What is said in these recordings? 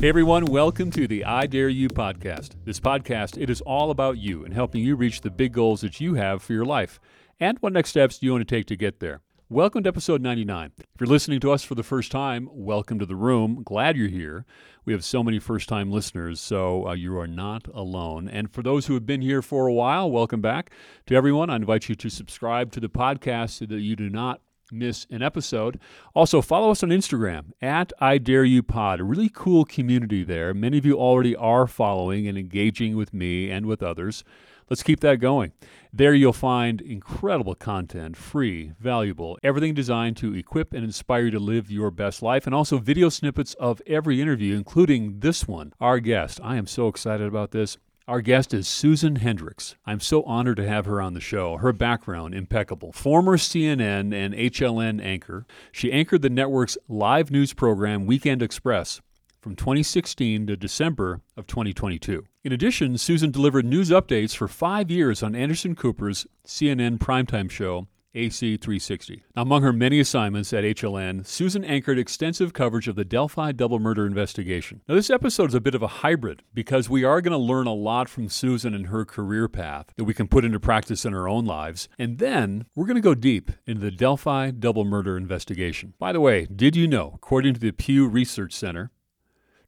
Hey everyone, welcome to the I Dare You podcast. This podcast, it is all about you and helping you reach the big goals that you have for your life. And what next steps do you want to take to get there? Welcome to episode 99. If you're listening to us for the first time, welcome to the room. Glad you're here. We have so many first time listeners, so uh, you are not alone. And for those who have been here for a while, welcome back. To everyone, I invite you to subscribe to the podcast so that you do not miss an episode. Also, follow us on Instagram at I Dare You Pod. A really cool community there. Many of you already are following and engaging with me and with others. Let's keep that going. There you'll find incredible content, free, valuable, everything designed to equip and inspire you to live your best life, and also video snippets of every interview, including this one. Our guest, I am so excited about this. Our guest is Susan Hendricks. I'm so honored to have her on the show. Her background, impeccable. Former CNN and HLN anchor, she anchored the network's live news program Weekend Express from 2016 to December of 2022. In addition, Susan delivered news updates for five years on Anderson Cooper's CNN primetime show, AC 360. Now, among her many assignments at HLN, Susan anchored extensive coverage of the Delphi double murder investigation. Now, this episode is a bit of a hybrid because we are going to learn a lot from Susan and her career path that we can put into practice in our own lives. And then we're going to go deep into the Delphi double murder investigation. By the way, did you know, according to the Pew Research Center,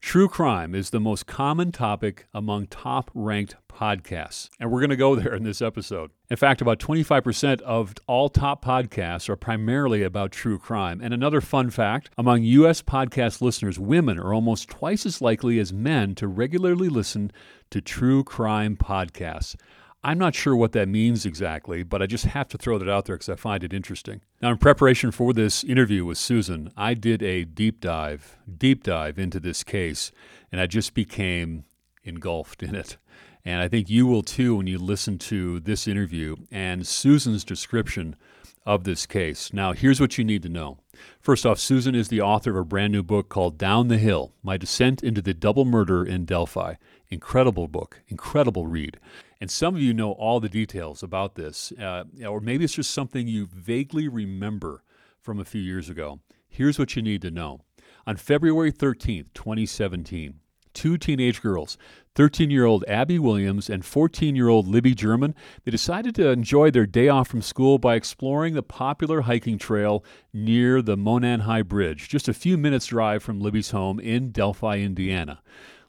True crime is the most common topic among top ranked podcasts. And we're going to go there in this episode. In fact, about 25% of all top podcasts are primarily about true crime. And another fun fact among U.S. podcast listeners, women are almost twice as likely as men to regularly listen to true crime podcasts. I'm not sure what that means exactly, but I just have to throw that out there because I find it interesting. Now, in preparation for this interview with Susan, I did a deep dive, deep dive into this case, and I just became engulfed in it. And I think you will too when you listen to this interview and Susan's description of this case. Now, here's what you need to know. First off, Susan is the author of a brand new book called Down the Hill My Descent into the Double Murder in Delphi. Incredible book, incredible read. And some of you know all the details about this, uh, or maybe it's just something you vaguely remember from a few years ago. Here's what you need to know. On February 13th, 2017, two teenage girls, 13 year old Abby Williams and 14 year old Libby German, they decided to enjoy their day off from school by exploring the popular hiking trail near the Monon High Bridge, just a few minutes' drive from Libby's home in Delphi, Indiana.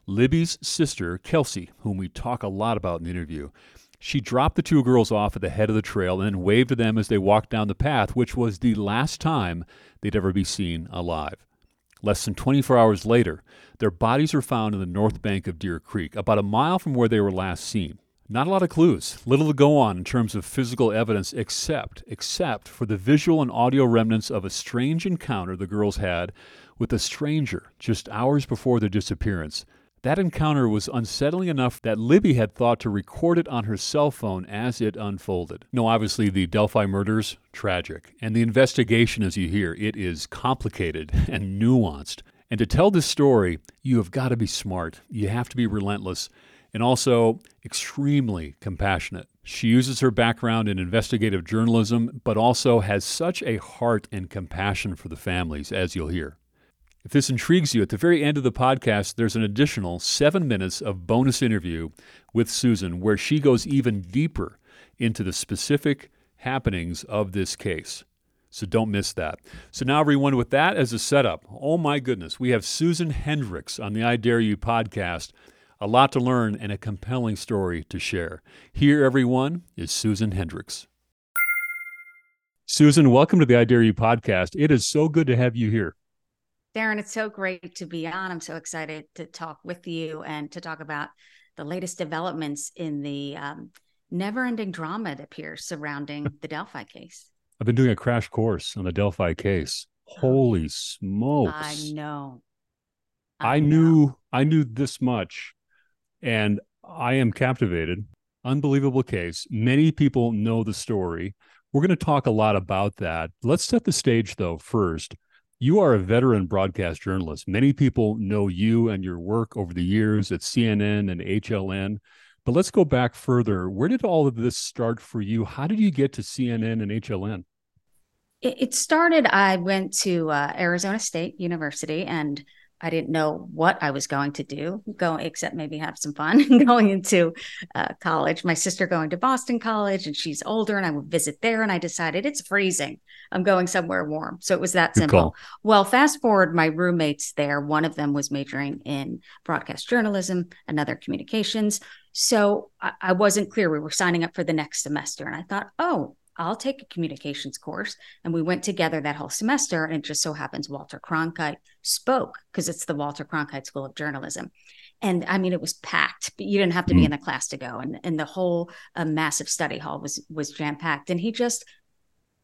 Libby's sister, Kelsey, whom we talk a lot about in the interview, she dropped the two girls off at the head of the trail and then waved to them as they walked down the path, which was the last time they'd ever be seen alive. Less than 24 hours later, their bodies were found in the north bank of Deer Creek, about a mile from where they were last seen. Not a lot of clues, little to go on in terms of physical evidence except except for the visual and audio remnants of a strange encounter the girls had with a stranger just hours before their disappearance that encounter was unsettling enough that Libby had thought to record it on her cell phone as it unfolded. No, obviously, the Delphi murders, tragic. And the investigation, as you hear, it is complicated and nuanced. And to tell this story, you have got to be smart. You have to be relentless and also extremely compassionate. She uses her background in investigative journalism, but also has such a heart and compassion for the families, as you'll hear. If this intrigues you, at the very end of the podcast, there's an additional seven minutes of bonus interview with Susan where she goes even deeper into the specific happenings of this case. So don't miss that. So now, everyone, with that as a setup, oh my goodness, we have Susan Hendricks on the I Dare You podcast. A lot to learn and a compelling story to share. Here, everyone, is Susan Hendricks. Susan, welcome to the I Dare You podcast. It is so good to have you here. Darren, it's so great to be on. I'm so excited to talk with you and to talk about the latest developments in the um, never ending drama that appears surrounding the Delphi case. I've been doing a crash course on the Delphi case. Holy smokes. I know. I, I know. knew I knew this much and I am captivated. Unbelievable case. Many people know the story. We're going to talk a lot about that. Let's set the stage though first. You are a veteran broadcast journalist. Many people know you and your work over the years at CNN and HLN. But let's go back further. Where did all of this start for you? How did you get to CNN and HLN? It started, I went to uh, Arizona State University and I didn't know what I was going to do, go except maybe have some fun going into uh, college. My sister going to Boston College, and she's older, and I would visit there. And I decided it's freezing. I'm going somewhere warm, so it was that simple. Well, fast forward, my roommates there. One of them was majoring in broadcast journalism, another communications. So I, I wasn't clear. We were signing up for the next semester, and I thought, oh, I'll take a communications course. And we went together that whole semester. And it just so happens Walter Cronkite spoke because it's the Walter Cronkite School of Journalism. And I mean, it was packed, but you didn't have to be mm. in the class to go. And, and the whole uh, massive study hall was was jam packed. And he just,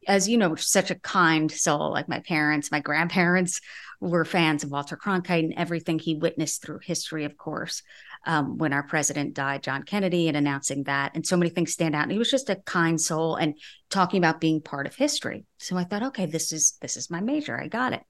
as you know, such a kind soul. Like my parents, my grandparents were fans of Walter Cronkite and everything he witnessed through history, of course um, when our president died, John Kennedy, and announcing that. And so many things stand out. And he was just a kind soul and talking about being part of history. So I thought, okay, this is this is my major. I got it.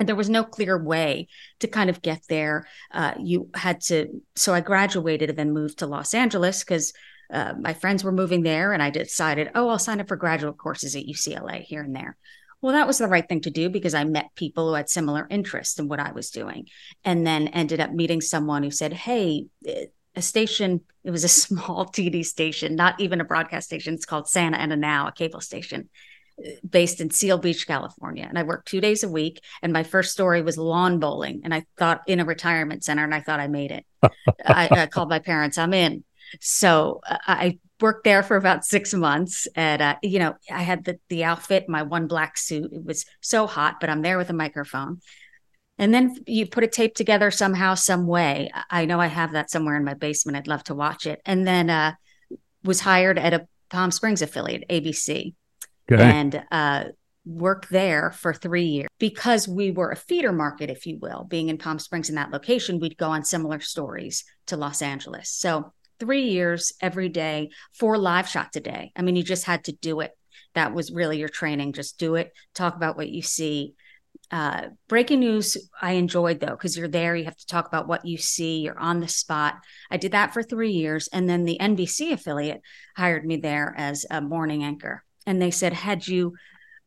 And there was no clear way to kind of get there. Uh, you had to. So I graduated and then moved to Los Angeles because uh, my friends were moving there, and I decided, oh, I'll sign up for graduate courses at UCLA here and there. Well, that was the right thing to do because I met people who had similar interests in what I was doing. And then ended up meeting someone who said, Hey, eh, a station, it was a small TD station, not even a broadcast station. It's called Santa Ana Now, a cable station based in Seal Beach, California. And I worked two days a week. And my first story was lawn bowling. And I thought in a retirement center, and I thought I made it. I, I, called my parents, I'm in. So uh, I worked there for about six months and uh, you know i had the, the outfit my one black suit it was so hot but i'm there with a microphone and then you put a tape together somehow some way i know i have that somewhere in my basement i'd love to watch it and then uh, was hired at a palm springs affiliate abc okay. and uh, worked there for three years because we were a feeder market if you will being in palm springs in that location we'd go on similar stories to los angeles so three years every day, four live shots a day. I mean, you just had to do it. That was really your training. Just do it, talk about what you see. Uh, breaking news, I enjoyed though, because you're there, you have to talk about what you see, you're on the spot. I did that for three years. And then the NBC affiliate hired me there as a morning anchor. And they said, Had you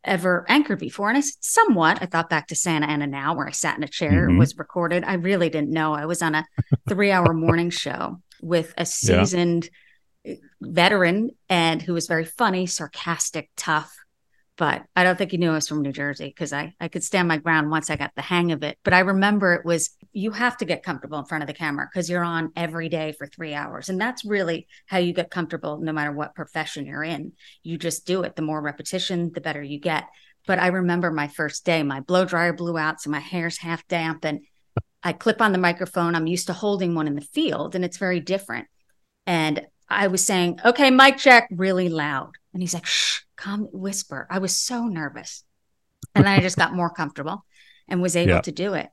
ever anchored before? And I said, Somewhat. I thought back to Santa Ana now, where I sat in a chair, mm-hmm. was recorded. I really didn't know. I was on a three hour morning show with a seasoned yeah. veteran and who was very funny, sarcastic, tough. But I don't think he knew I was from New Jersey because I, I could stand my ground once I got the hang of it. But I remember it was you have to get comfortable in front of the camera because you're on every day for three hours. And that's really how you get comfortable no matter what profession you're in. You just do it. The more repetition, the better you get. But I remember my first day, my blow dryer blew out, so my hair's half damp. And I clip on the microphone. I'm used to holding one in the field and it's very different. And I was saying, okay, mic check really loud. And he's like, shh, calm, whisper. I was so nervous. And then I just got more comfortable and was able yeah. to do it.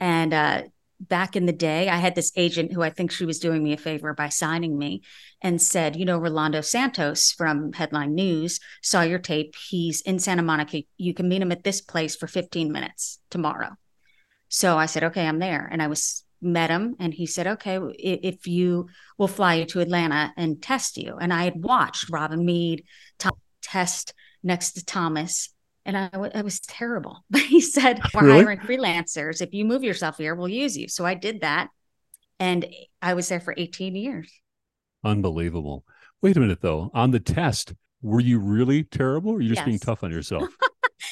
And uh, back in the day, I had this agent who I think she was doing me a favor by signing me and said, you know, Rolando Santos from Headline News saw your tape. He's in Santa Monica. You can meet him at this place for 15 minutes tomorrow. So I said, okay, I'm there. And I was met him and he said, okay, if you will fly you to Atlanta and test you. And I had watched Robin Meade test next to Thomas and I, w- I was terrible. But he said, We're really? hiring freelancers. If you move yourself here, we'll use you. So I did that. And I was there for 18 years. Unbelievable. Wait a minute, though. On the test, were you really terrible or are you just yes. being tough on yourself?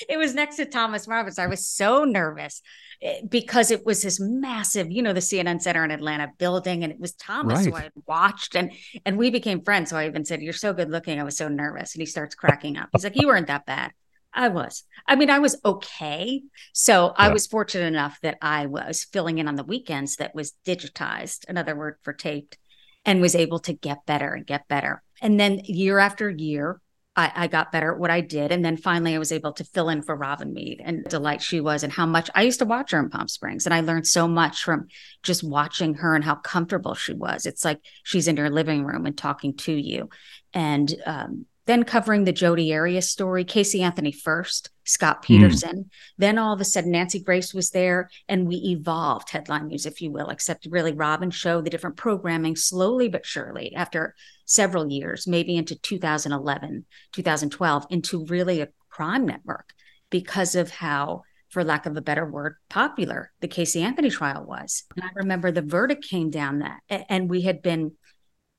it was next to Thomas Roberts. I was so nervous eh, because it was this massive, you know, the CNN Center in Atlanta building, and it was Thomas right. who I watched, and and we became friends. So I even said, "You're so good looking." I was so nervous, and he starts cracking up. He's like, "You weren't that bad." I was. I mean, I was okay. So yeah. I was fortunate enough that I was filling in on the weekends that was digitized, another word for taped, and was able to get better and get better. And then year after year, I, I, got better at what I did. And then finally, I was able to fill in for Robin Meade and delight she was, and how much I used to watch her in Palm Springs. And I learned so much from just watching her and how comfortable she was. It's like she's in your living room and talking to you. And um, then covering the Jodi Arias story, Casey Anthony first, Scott hmm. Peterson. Mm. Then all of a sudden, Nancy Grace was there, and we evolved headline news, if you will, except really Robin showed the different programming slowly but surely after several years, maybe into 2011, 2012, into really a crime network because of how for lack of a better word, popular the Casey Anthony trial was. And I remember the verdict came down that, and we had been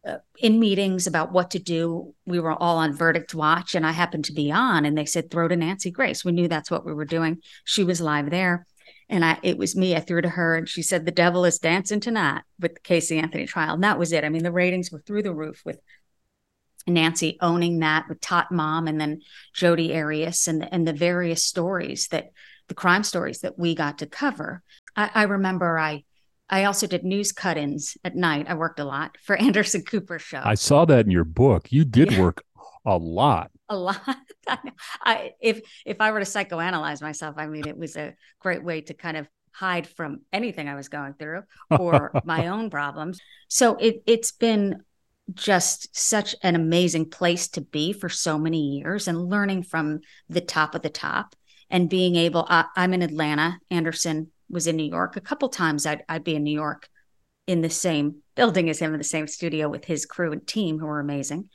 uh, in meetings about what to do. We were all on verdict watch, and I happened to be on, and they said, throw to Nancy Grace. We knew that's what we were doing. She was live there. And I, it was me. I threw to her, and she said, "The devil is dancing tonight with the Casey Anthony trial." And that was it. I mean, the ratings were through the roof with Nancy owning that with Tot Mom, and then Jodi Arias, and and the various stories that the crime stories that we got to cover. I, I remember I I also did news cut-ins at night. I worked a lot for Anderson Cooper show. I saw that in your book. You did yeah. work a lot. A lot. I if if I were to psychoanalyze myself, I mean it was a great way to kind of hide from anything I was going through or my own problems. So it it's been just such an amazing place to be for so many years and learning from the top of the top and being able I, am in atlanta anderson was in new york a couple times I'd, I'd be in new york in the same building as him in the same studio with his crew and team who were amazing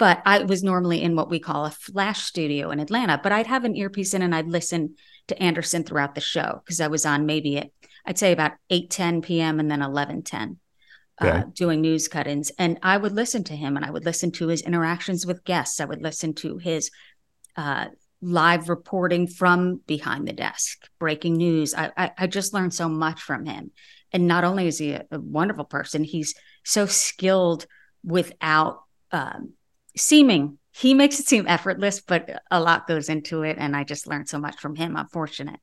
but i was normally in what we call a flash studio in atlanta but i'd have an earpiece in and i'd listen to anderson throughout the show because i was on maybe at i'd say about 8 10 p.m and then 11 10 uh, okay. uh, doing news cut-ins and i would listen to him and i would listen to his interactions with guests i would listen to his uh, live reporting from behind the desk, breaking news. I, I, I just learned so much from him. And not only is he a, a wonderful person, he's so skilled without um, seeming. He makes it seem effortless, but a lot goes into it. And I just learned so much from him. I'm fortunate.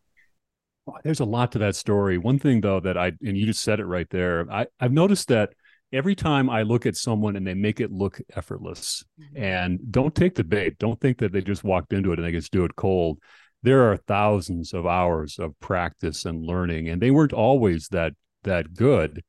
There's a lot to that story. One thing, though, that I, and you just said it right there, I, I've noticed that every time I look at someone and they make it look effortless, mm-hmm. and don't take the bait. Don't think that they just walked into it and they just do it cold. There are thousands of hours of practice and learning, and they weren't always that that good.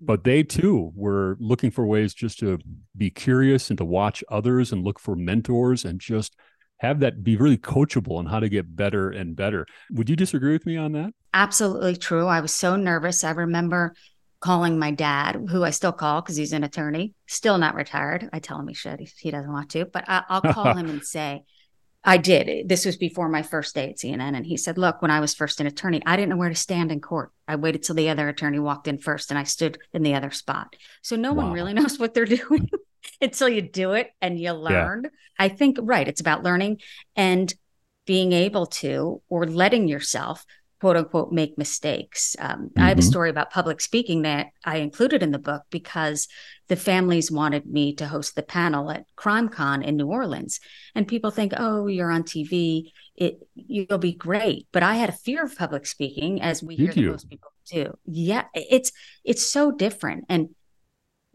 But they too were looking for ways just to be curious and to watch others and look for mentors and just have that be really coachable on how to get better and better. Would you disagree with me on that? Absolutely true. I was so nervous. I remember calling my dad, who I still call because he's an attorney, still not retired. I tell him he should, he, doesn't want to, but I, will call him and say, I did. This was before my first day at CNN. And he said, Look, when I was first an attorney, I didn't know where to stand in court. I waited till the other attorney walked in first and I stood in the other spot. So no wow. one really knows what they're doing until you do it and you learn. Yeah. I think, right, it's about learning and being able to or letting yourself quote unquote make mistakes. Um, mm-hmm. I have a mm-hmm. story about public speaking that I included in the book because the families wanted me to host the panel at CrimeCon in New Orleans, and people think, "Oh, you're on TV, it you'll be great." But I had a fear of public speaking, as we Did hear you? most people do. Yeah, it's it's so different, and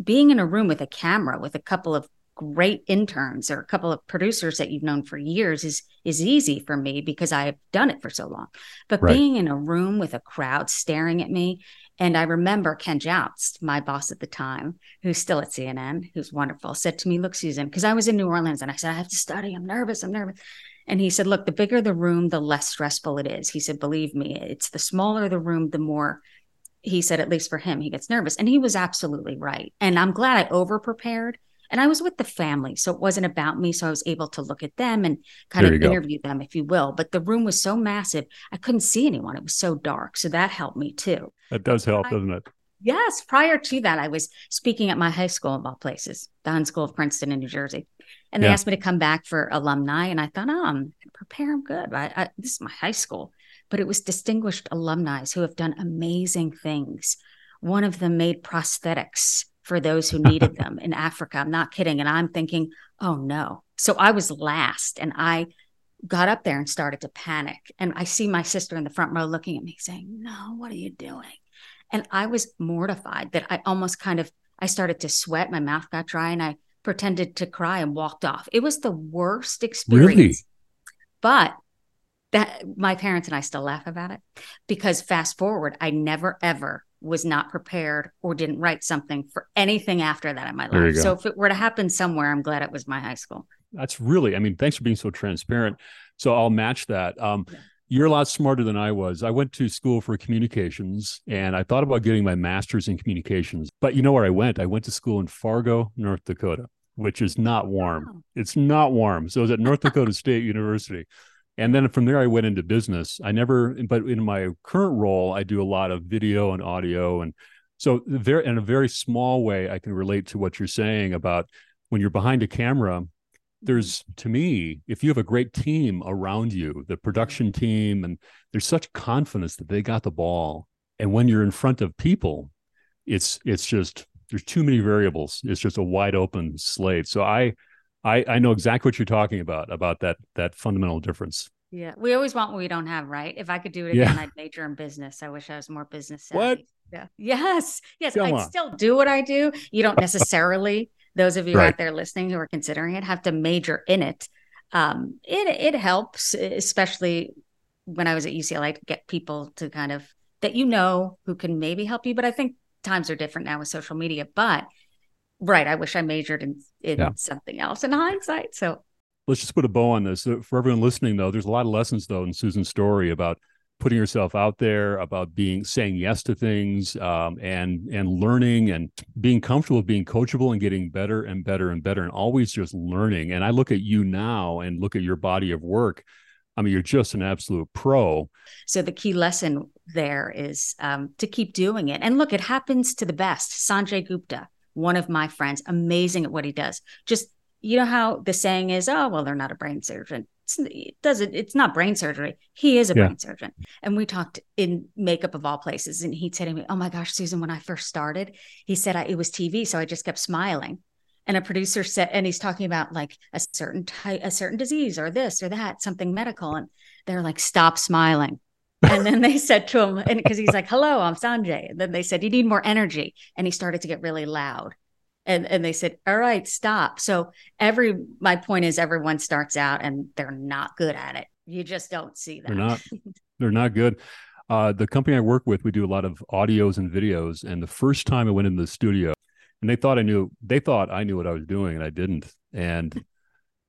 being in a room with a camera with a couple of great interns or a couple of producers that you've known for years is is easy for me because I've done it for so long. But right. being in a room with a crowd staring at me, and I remember Ken Jautz, my boss at the time, who's still at CNN, who's wonderful, said to me, "Look, Susan," because I was in New Orleans, and I said, "I have to study. I'm nervous. I'm nervous." And he said, "Look, the bigger the room, the less stressful it is." He said, "Believe me, it's the smaller the room, the more." He said, at least for him, he gets nervous. And he was absolutely right. And I'm glad I over prepared and I was with the family, so it wasn't about me. So I was able to look at them and kind there of interview go. them, if you will. But the room was so massive, I couldn't see anyone. It was so dark. So that helped me too. That does help, I, doesn't it? Yes. Prior to that, I was speaking at my high school of all places, the Hun School of Princeton in New Jersey. And they yeah. asked me to come back for alumni. And I thought, oh, I'm prepare them good. I, I, this is my high school. But it was distinguished alumni who have done amazing things. One of them made prosthetics for those who needed them in Africa. I'm not kidding. And I'm thinking, oh no. So I was last and I got up there and started to panic. And I see my sister in the front row looking at me saying, no, what are you doing? And I was mortified that I almost kind of I started to sweat, my mouth got dry, and I pretended to cry and walked off. It was the worst experience. Really? But that my parents and I still laugh about it because fast forward, I never ever was not prepared or didn't write something for anything after that in my life. So if it were to happen somewhere, I'm glad it was my high school. That's really, I mean, thanks for being so transparent. So I'll match that. Um, yeah. You're a lot smarter than I was. I went to school for communications and I thought about getting my master's in communications. But you know where I went? I went to school in Fargo, North Dakota, which is not warm. It's not warm. So I was at North Dakota State University. And then from there, I went into business. I never, but in my current role, I do a lot of video and audio. And so, there, in a very small way, I can relate to what you're saying about when you're behind a camera. There's, to me, if you have a great team around you, the production team, and there's such confidence that they got the ball. And when you're in front of people, it's it's just there's too many variables. It's just a wide open slate. So I I, I know exactly what you're talking about about that that fundamental difference. Yeah, we always want what we don't have, right? If I could do it again, yeah. I'd major in business. I wish I was more business savvy. What? Yeah. Yes. Yes. Come I'd on. still do what I do. You don't necessarily. those of you right. out there listening who are considering it have to major in it. Um, it it helps, especially when I was at UCLA, to get people to kind of that you know who can maybe help you. But I think times are different now with social media. But right. I wish I majored in, in yeah. something else in hindsight. So let's just put a bow on this. For everyone listening, though, there's a lot of lessons, though, in Susan's story about putting yourself out there, about being saying yes to things, um, and and learning and being comfortable with being coachable and getting better and better and better, and always just learning. And I look at you now and look at your body of work. I mean, you're just an absolute pro. So the key lesson there is um, to keep doing it. And look, it happens to the best. Sanjay Gupta, one of my friends, amazing at what he does. Just you know how the saying is, oh well, they're not a brain surgeon. It's, it doesn't. It's not brain surgery. He is a yeah. brain surgeon. And we talked in makeup of all places, and he said to me, "Oh my gosh, Susan, when I first started, he said I, it was TV, so I just kept smiling." And a producer said, and he's talking about like a certain type, a certain disease, or this or that, something medical, and they're like, "Stop smiling." And then they said to him, and because he's like, "Hello, I'm Sanjay," and then they said, "You need more energy," and he started to get really loud. And and they said all right stop. So every my point is everyone starts out and they're not good at it. You just don't see that. they're not. They're not good. Uh, the company i work with we do a lot of audios and videos. And the first time i went into the studio and they thought i knew they thought i knew what i was doing and i didn't. And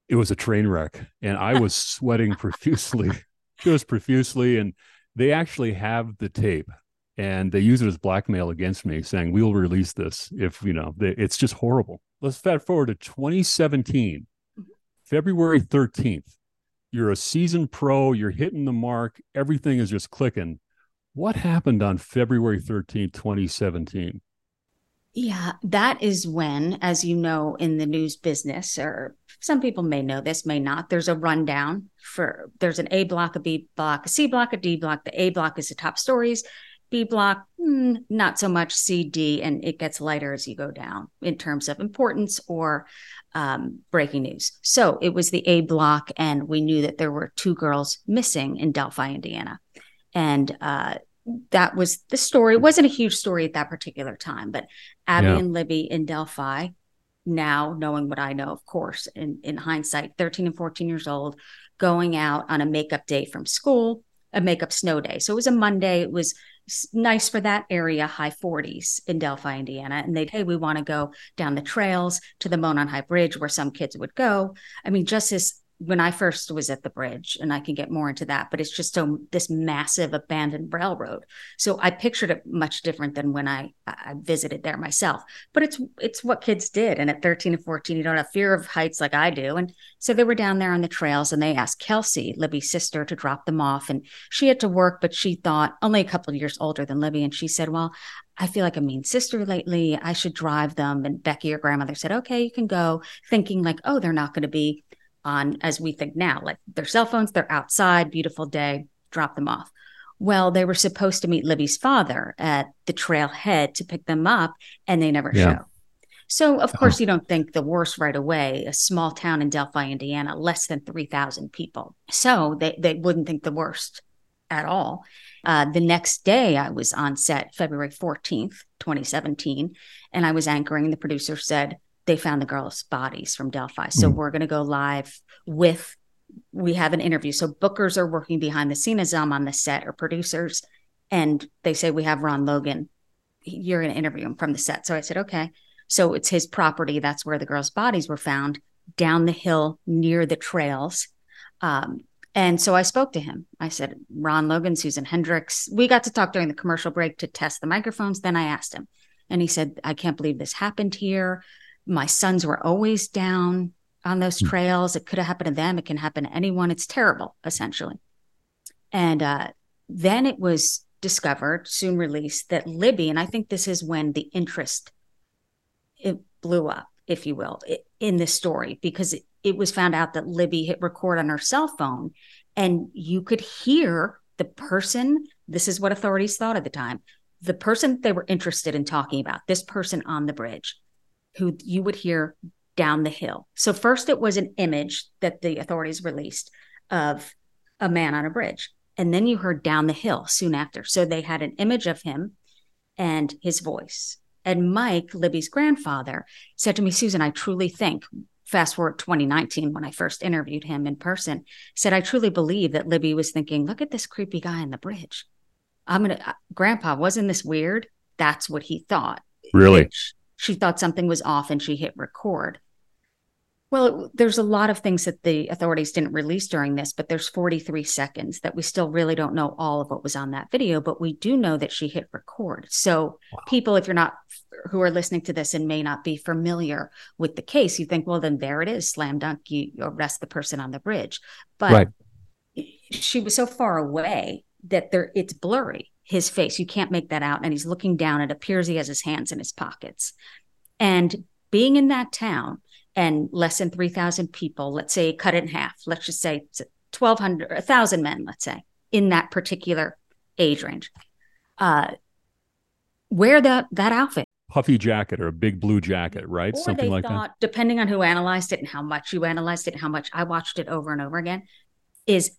it was a train wreck. And i was sweating profusely just profusely. And they actually have the tape and they use it as blackmail against me saying we will release this if you know they, it's just horrible. Let's fast forward to 2017 february 13th you're a season pro you're hitting the mark everything is just clicking. What happened on february 13th 2017 yeah that is when as you know in the news business or some people may know this may not there's a rundown for there's an a block a b block a c block a d block the a block is the top stories B block, mm, not so much C, D, and it gets lighter as you go down in terms of importance or um, breaking news. So it was the A block, and we knew that there were two girls missing in Delphi, Indiana. And uh, that was the story. It wasn't a huge story at that particular time, but Abby yeah. and Libby in Delphi, now knowing what I know, of course, in, in hindsight, 13 and 14 years old, going out on a makeup day from school, a makeup snow day. So it was a Monday. It was nice for that area, high 40s in Delphi, Indiana. And they'd, hey, we want to go down the trails to the Monon High Bridge where some kids would go. I mean, just as when I first was at the bridge, and I can get more into that, but it's just so this massive abandoned railroad. So I pictured it much different than when I, I visited there myself. But it's it's what kids did, and at 13 and 14, you don't have fear of heights like I do. And so they were down there on the trails, and they asked Kelsey, Libby's sister, to drop them off, and she had to work, but she thought only a couple of years older than Libby, and she said, "Well, I feel like a mean sister lately. I should drive them." And Becky, your grandmother, said, "Okay, you can go," thinking like, "Oh, they're not going to be." On as we think now like their cell phones they're outside beautiful day drop them off. Well they were supposed to meet libby's father at the trailhead to pick them up and they never yeah. show. So of course you don't think the worst right away a small town in delphi indiana less than 3000 people. So they, they wouldn't think the worst at all. Uh, the next day i was on set february 14th 2017 and i was anchoring the producer said they found the girls' bodies from Delphi. So mm. we're going to go live with. We have an interview. So bookers are working behind the scenes. I'm on the set or producers, and they say we have Ron Logan. You're going to interview him from the set. So I said, okay. So it's his property. That's where the girls' bodies were found down the hill near the trails. Um, and so I spoke to him. I said, Ron Logan, Susan Hendricks. We got to talk during the commercial break to test the microphones. Then I asked him, and he said, I can't believe this happened here my sons were always down on those mm. trails. It could have happened to them. It can happen to anyone. It's terrible, essentially. And uh, then it was discovered, soon released, that Libby, and I think this is when the interest it blew up, if you will, in this story, because it, it was found out that Libby hit record on her cell phone and you could hear the person. This is what authorities thought at the time. The person they were interested in talking about, this person on the bridge, who you would hear down the hill. So, first, it was an image that the authorities released of a man on a bridge. And then you heard down the hill soon after. So, they had an image of him and his voice. And Mike, Libby's grandfather, said to me, Susan, I truly think, fast forward 2019, when I first interviewed him in person, said, I truly believe that Libby was thinking, look at this creepy guy on the bridge. I'm going to, uh, Grandpa, wasn't this weird? That's what he thought. Really? She thought something was off and she hit record. Well, there's a lot of things that the authorities didn't release during this, but there's 43 seconds that we still really don't know all of what was on that video, but we do know that she hit record. So, wow. people, if you're not who are listening to this and may not be familiar with the case, you think, well, then there it is, slam dunk, you arrest the person on the bridge. But right. she was so far away that there it's blurry, his face. You can't make that out. And he's looking down. It appears he has his hands in his pockets. And being in that town, and less than 3,000 people, let's say cut it in half, let's just say 1,200, 1,000 men, let's say, in that particular age range, uh, wear that, that outfit. Puffy jacket or a big blue jacket, right? Or Something like thought, that. Depending on who analyzed it and how much you analyzed it and how much I watched it over and over again, is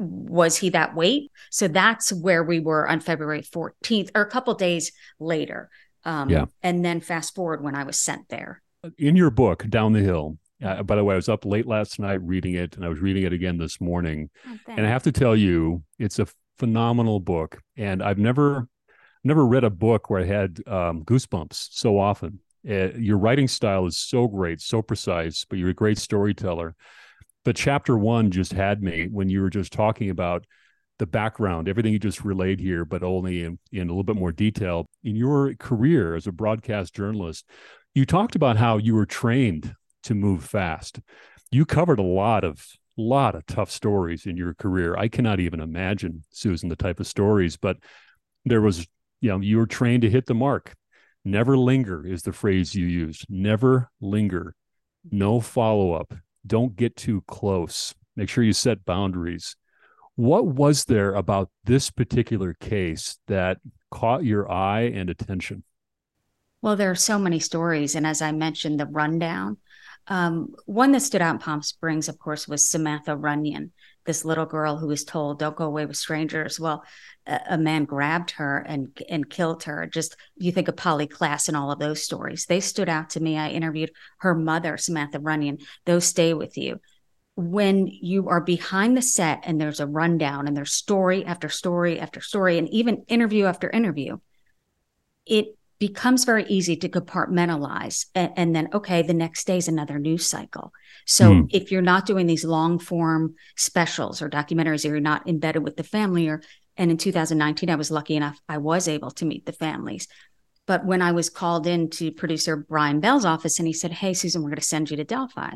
was he that weight? So that's where we were on February 14th or a couple days later. Um, yeah. And then fast forward when I was sent there in your book down the hill uh, by the way i was up late last night reading it and i was reading it again this morning oh, and i have to tell you it's a phenomenal book and i've never never read a book where i had um, goosebumps so often uh, your writing style is so great so precise but you're a great storyteller but chapter one just had me when you were just talking about the background, everything you just relayed here, but only in, in, a little bit more detail. In your career as a broadcast journalist, you talked about how you were trained to move fast. You covered a lot of lot of tough stories in your career. I cannot even imagine, Susan, the type of stories, but there was, you know, you were trained to hit the mark. Never linger is the phrase you used. Never linger. No follow up. Don't get too close. Make sure you set boundaries. What was there about this particular case that caught your eye and attention? Well, there are so many stories. And as I mentioned, the rundown. Um, one that stood out in Palm Springs, of course, was Samantha Runnion, this little girl who was told, "Don't go away with strangers." Well, a, a, man grabbed her and and killed her. Just you think of Polly Klaas and all of those stories. They stood out to me. I interviewed her mother, Samantha Runnion. Those stay with you. When you are behind the set and there's a rundown and there's story after story after story and even interview after interview, it becomes very easy to compartmentalize and, and, then okay the next day is another news cycle so mm. if you're not doing these long form specials or documentaries or you're not embedded with the family or and in 2019 i was lucky enough i was able to meet the families but when i was called in to producer brian bell's office and he said hey susan we're going to send you to delphi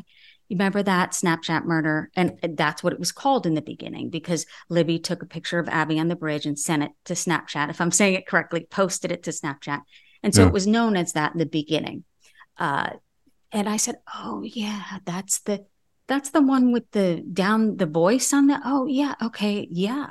you remember that Snapchat murder? And that's what it was called in the beginning because Libby took a picture of Abby on the bridge and sent it to Snapchat. If I'm saying it correctly, posted it to Snapchat. And so yeah. it was known as that in the beginning. Uh, and I said, "Oh yeah, that's the that's the one with the down the voice on the oh yeah, okay, yeah."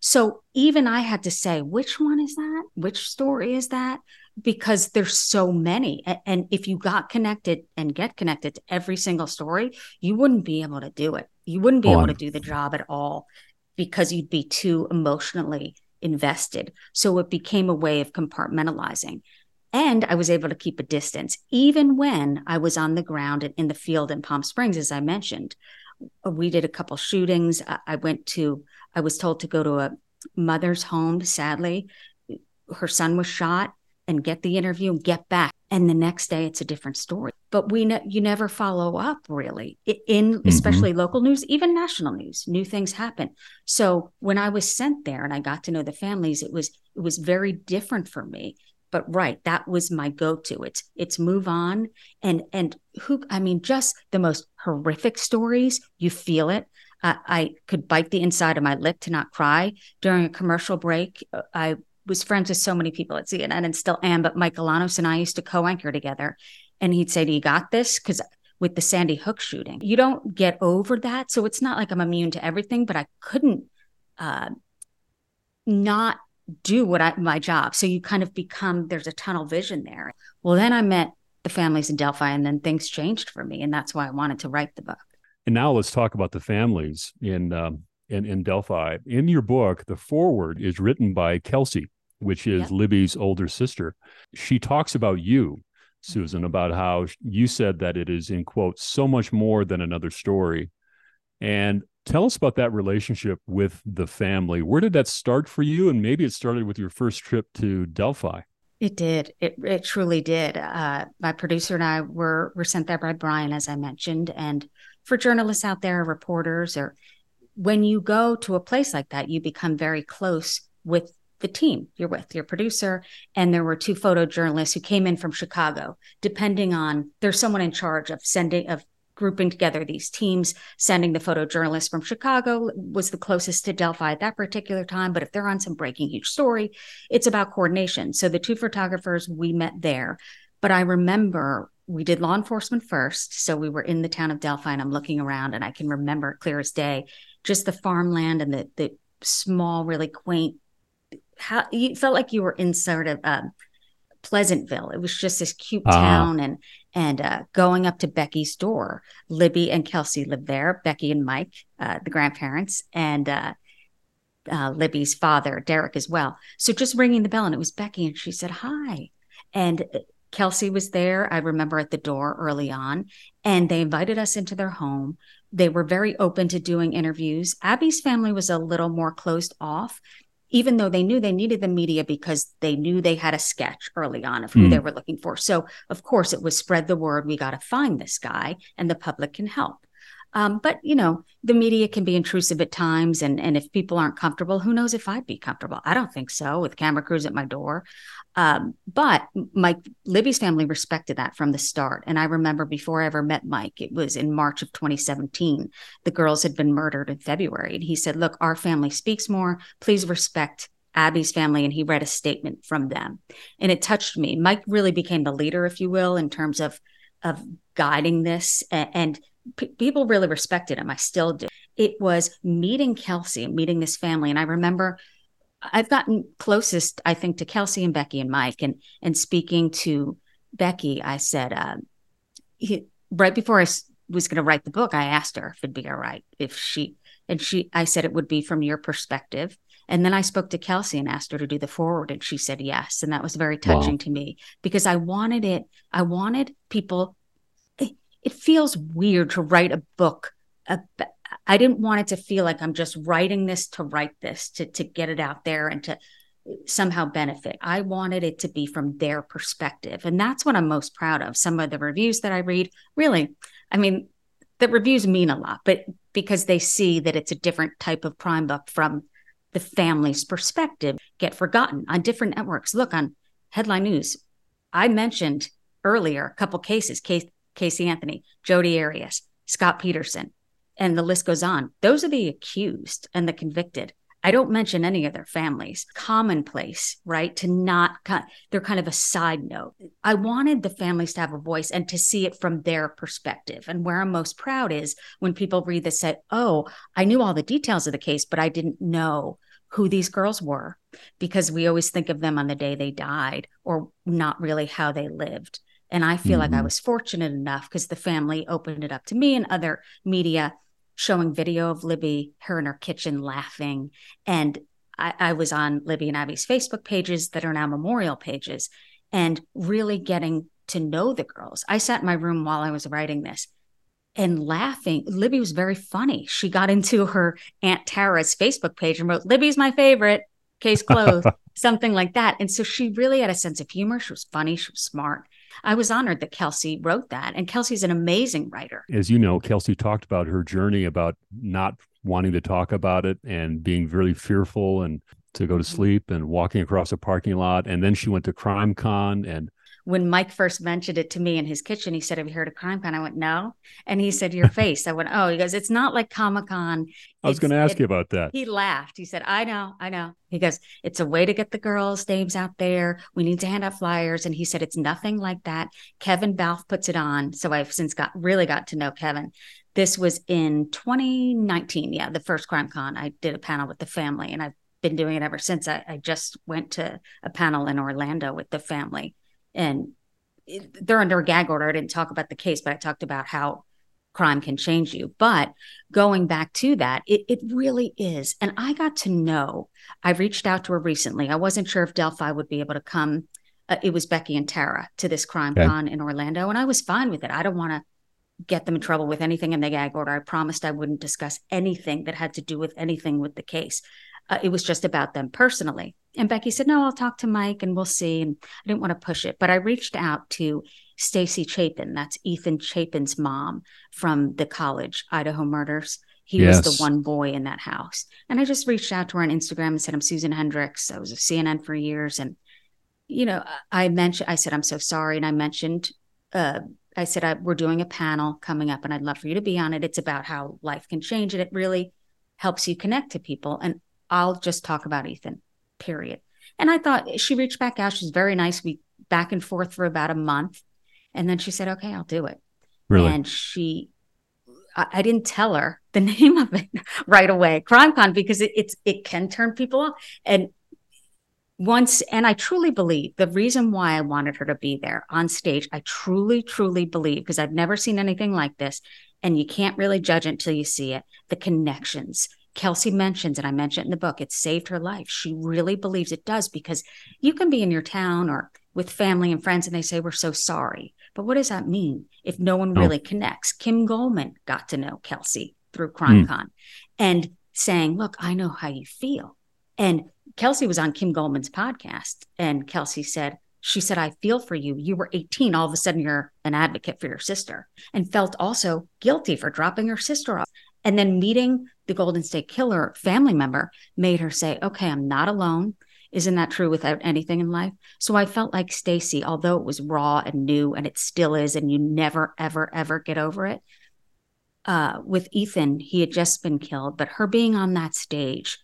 So even I had to say, which one is that? Which story is that? Because there's so many. And if you got connected and get connected to every single story, you wouldn't be able to do it. You wouldn't be able to do the job at all because you'd be too emotionally invested. So it became a way of compartmentalizing. And I was able to keep a distance, even when I was on the ground in the field in Palm Springs, as I mentioned. We did a couple shootings. I went to, I was told to go to a mother's home, sadly. Her son was shot and get the interview and get back. And the next day it's a different story. But we ne- you never follow up really in mm-hmm. especially local news, even national news. New things happen. So when I was sent there and I got to know the families, it was it was very different for me but right, that was my go-to. It's it's move on and and who I mean, just the most horrific stories. You feel it. Uh, I could bite the inside of my lip to not cry during a commercial break. Uh, I was friends with so many people at CNN and still am, but Mike Galanos and I used to co-anchor together, and he'd say, "Do you got this?" Because with the Sandy Hook shooting, you don't get over that. So it's not like I'm immune to everything, but I couldn't uh, not do what I my job. So you kind of become there's a tunnel vision there. Well, then I met the families in Delphi, and then things changed for me, and that's why I wanted to write the book. And now let's talk about the families in um, in, in Delphi. In your book, the foreword is written by Kelsey, which is yep. Libby's older sister. She talks about you, Susan, about how you said that it is in quotes so much more than another story. And Tell us about that relationship with the family. Where did that start for you? And maybe it started with your first trip to Delphi. It did. It, it truly did. Uh, my producer and I were were sent there by Brian, as I mentioned. And for journalists out there, reporters, or when you go to a place like that, you become very close with the team you're with, your producer. And there were two photojournalists who came in from Chicago. Depending on, there's someone in charge of sending of grouping together these teams, sending the photojournalist from Chicago was the closest to Delphi at that particular time. But if they're on some breaking huge story, it's about coordination. So the two photographers, we met there. But I remember we did law enforcement first. So we were in the town of Delphi and I'm looking around and I can remember clear as day, just the farmland and the, the small, really quaint, how you felt like you were in sort of, um, Pleasantville. It was just this cute uh-huh. town, and and uh, going up to Becky's door. Libby and Kelsey lived there. Becky and Mike, uh, the grandparents, and uh, uh, Libby's father, Derek, as well. So just ringing the bell, and it was Becky, and she said hi, and uh, Kelsey was there. I remember at the door early on, and they invited us into their home. They were very open to doing interviews. Abby's family was a little more closed off even though they knew they needed the media because they knew they had a sketch early on of who mm. they were looking for. So, of course, it was spread the word we got to find this guy and the public can help. Um, but you know, the media can be intrusive at times, and and if people aren't comfortable, who knows if I'd be comfortable? I don't think so with camera crews at my door. Um, but Mike Libby's family respected that from the start. And I remember before I ever met Mike, it was in March of 2017. The girls had been murdered in February, and he said, "Look, our family speaks more. Please respect." Abby's family and he read a statement from them and it touched me. Mike really became the leader if you will in terms of of guiding this and, and p- people really respected him. I still do. It was meeting Kelsey, meeting this family. And I remember I've gotten closest, I think, to Kelsey and Becky and Mike. And and speaking to Becky, I said, uh, he, right before I was going to write the book, I asked her if it'd be all right if she and she I said it would be from your perspective. And then I spoke to Kelsey and asked her to do the foreword, and she said yes. And that was very touching wow. to me because I wanted it. I wanted people it feels weird to write a book. I didn't want it to feel like I'm just writing this to write this to to get it out there and to somehow benefit. I wanted it to be from their perspective. And that's what I'm most proud of. Some of the reviews that I read, really, I mean, the reviews mean a lot, but because they see that it's a different type of crime book from the family's perspective, get forgotten on different networks. Look on headline news. I mentioned earlier a couple cases, case Casey Anthony, Jodi Arias, Scott Peterson, and the list goes on. Those are the accused and the convicted. I don't mention any of their families. Commonplace, right? To not, they're kind of a side note. I wanted the families to have a voice and to see it from their perspective. And where I'm most proud is when people read this, say, oh, I knew all the details of the case, but I didn't know who these girls were because we always think of them on the day they died or not really how they lived. And I feel mm-hmm. like I mm-hmm. was fortunate enough because the family opened it up to me and other media showing video of Libby, her in her kitchen laughing. And I, I was on Libby and Abby's Facebook pages that are now memorial pages and really getting to know the girls. I sat in my room while I was writing this and laughing. Libby was very funny. She got into her Aunt Tara's Facebook page and wrote, Libby's my favorite, case closed, something like that. And so she really had a sense of humor. She was funny, she was smart. I was honored that Kelsey wrote that. And Kelsey's an amazing writer. As you know, Kelsey talked about her journey about not wanting to talk about it and being really fearful and to go to Mhm. sleep and walking across a parking lot. And then she went to Crime Con and when Mike first mentioned it to me in his kitchen, he said, Have you heard of Crime Con? I went, No. And he said, Your face. I went, Oh, he goes, It's not like Comic Con. I was going to ask you about that. He laughed. He said, I know, I know. He goes, It's a way to get the girls' names out there. We need to hand out flyers. And he said, It's nothing like that. Kevin Balfe puts it on. So I've since got really got to know Kevin. This was in 2019. Yeah, the first Crime Con. I did a panel with the family and I've been doing it ever since. I, I just went to a panel in Orlando with the family and it, they're under a gag order. I didn't talk about the case, but I talked about how crime can change you. But going back to that, it, it really is. And I got to know, I reached out to her recently. I wasn't sure if Delphi would be able to come. Uh, it was Becky and Tara to this crime Okay. con in Orlando. And I was fine with it. I don't want to get them in trouble with anything in the gag order. I promised I wouldn't discuss anything that had to do with anything with the case. Uh, it was just about them personally. And Becky said, "No, I'll talk to Mike and we'll see." And I didn't want to push it, but I reached out to Stacy Chapin. That's Ethan Chapin's mom from the college Idaho murders. He was the one boy in that house. And I just reached out to her on Instagram and said, "I'm Susan Hendricks. I was at CNN for years." And you know, I mentioned, I said, "I'm so sorry," and I mentioned, uh, I said, I, "We're doing a panel coming up, and I'd love for you to be on it. It's about how life can change, and it really helps you connect to people." And I'll just talk about Ethan, period. And I thought she reached back out. She's very nice. We back and forth for about a month. And then she said, okay, I'll do it. Really? And she, I, I didn't tell her the name of it right away, CrimeCon, because it, it's, it can turn people off. And once, and I truly believe the reason why I wanted her to be there on stage, I truly, truly believe, because I've never seen anything like this. And you can't really judge it until you see it. The connections, Kelsey mentions, and I mentioned in the book, it saved her life. She really believes it does because you can be in your town or with family and friends and they say, We're so sorry. But what does that mean if no one No. really connects? Kim Goldman got to know Kelsey through hmm. CrimeCon and saying, Look, I know how you feel. And Kelsey was on Kim Goldman's podcast, and Kelsey said, she said, I feel for you. You were 18. All of a sudden, you're an advocate for your sister, and felt also guilty for dropping her sister off. And then meeting the Golden State Killer family member made her say, Okay, I'm not alone. Isn't that true without anything in life? So I felt like Stacy, although it was raw and new, and it still is, and you never, ever, ever get over it. Uh, with Ethan, he had just been killed, but her being on that stage,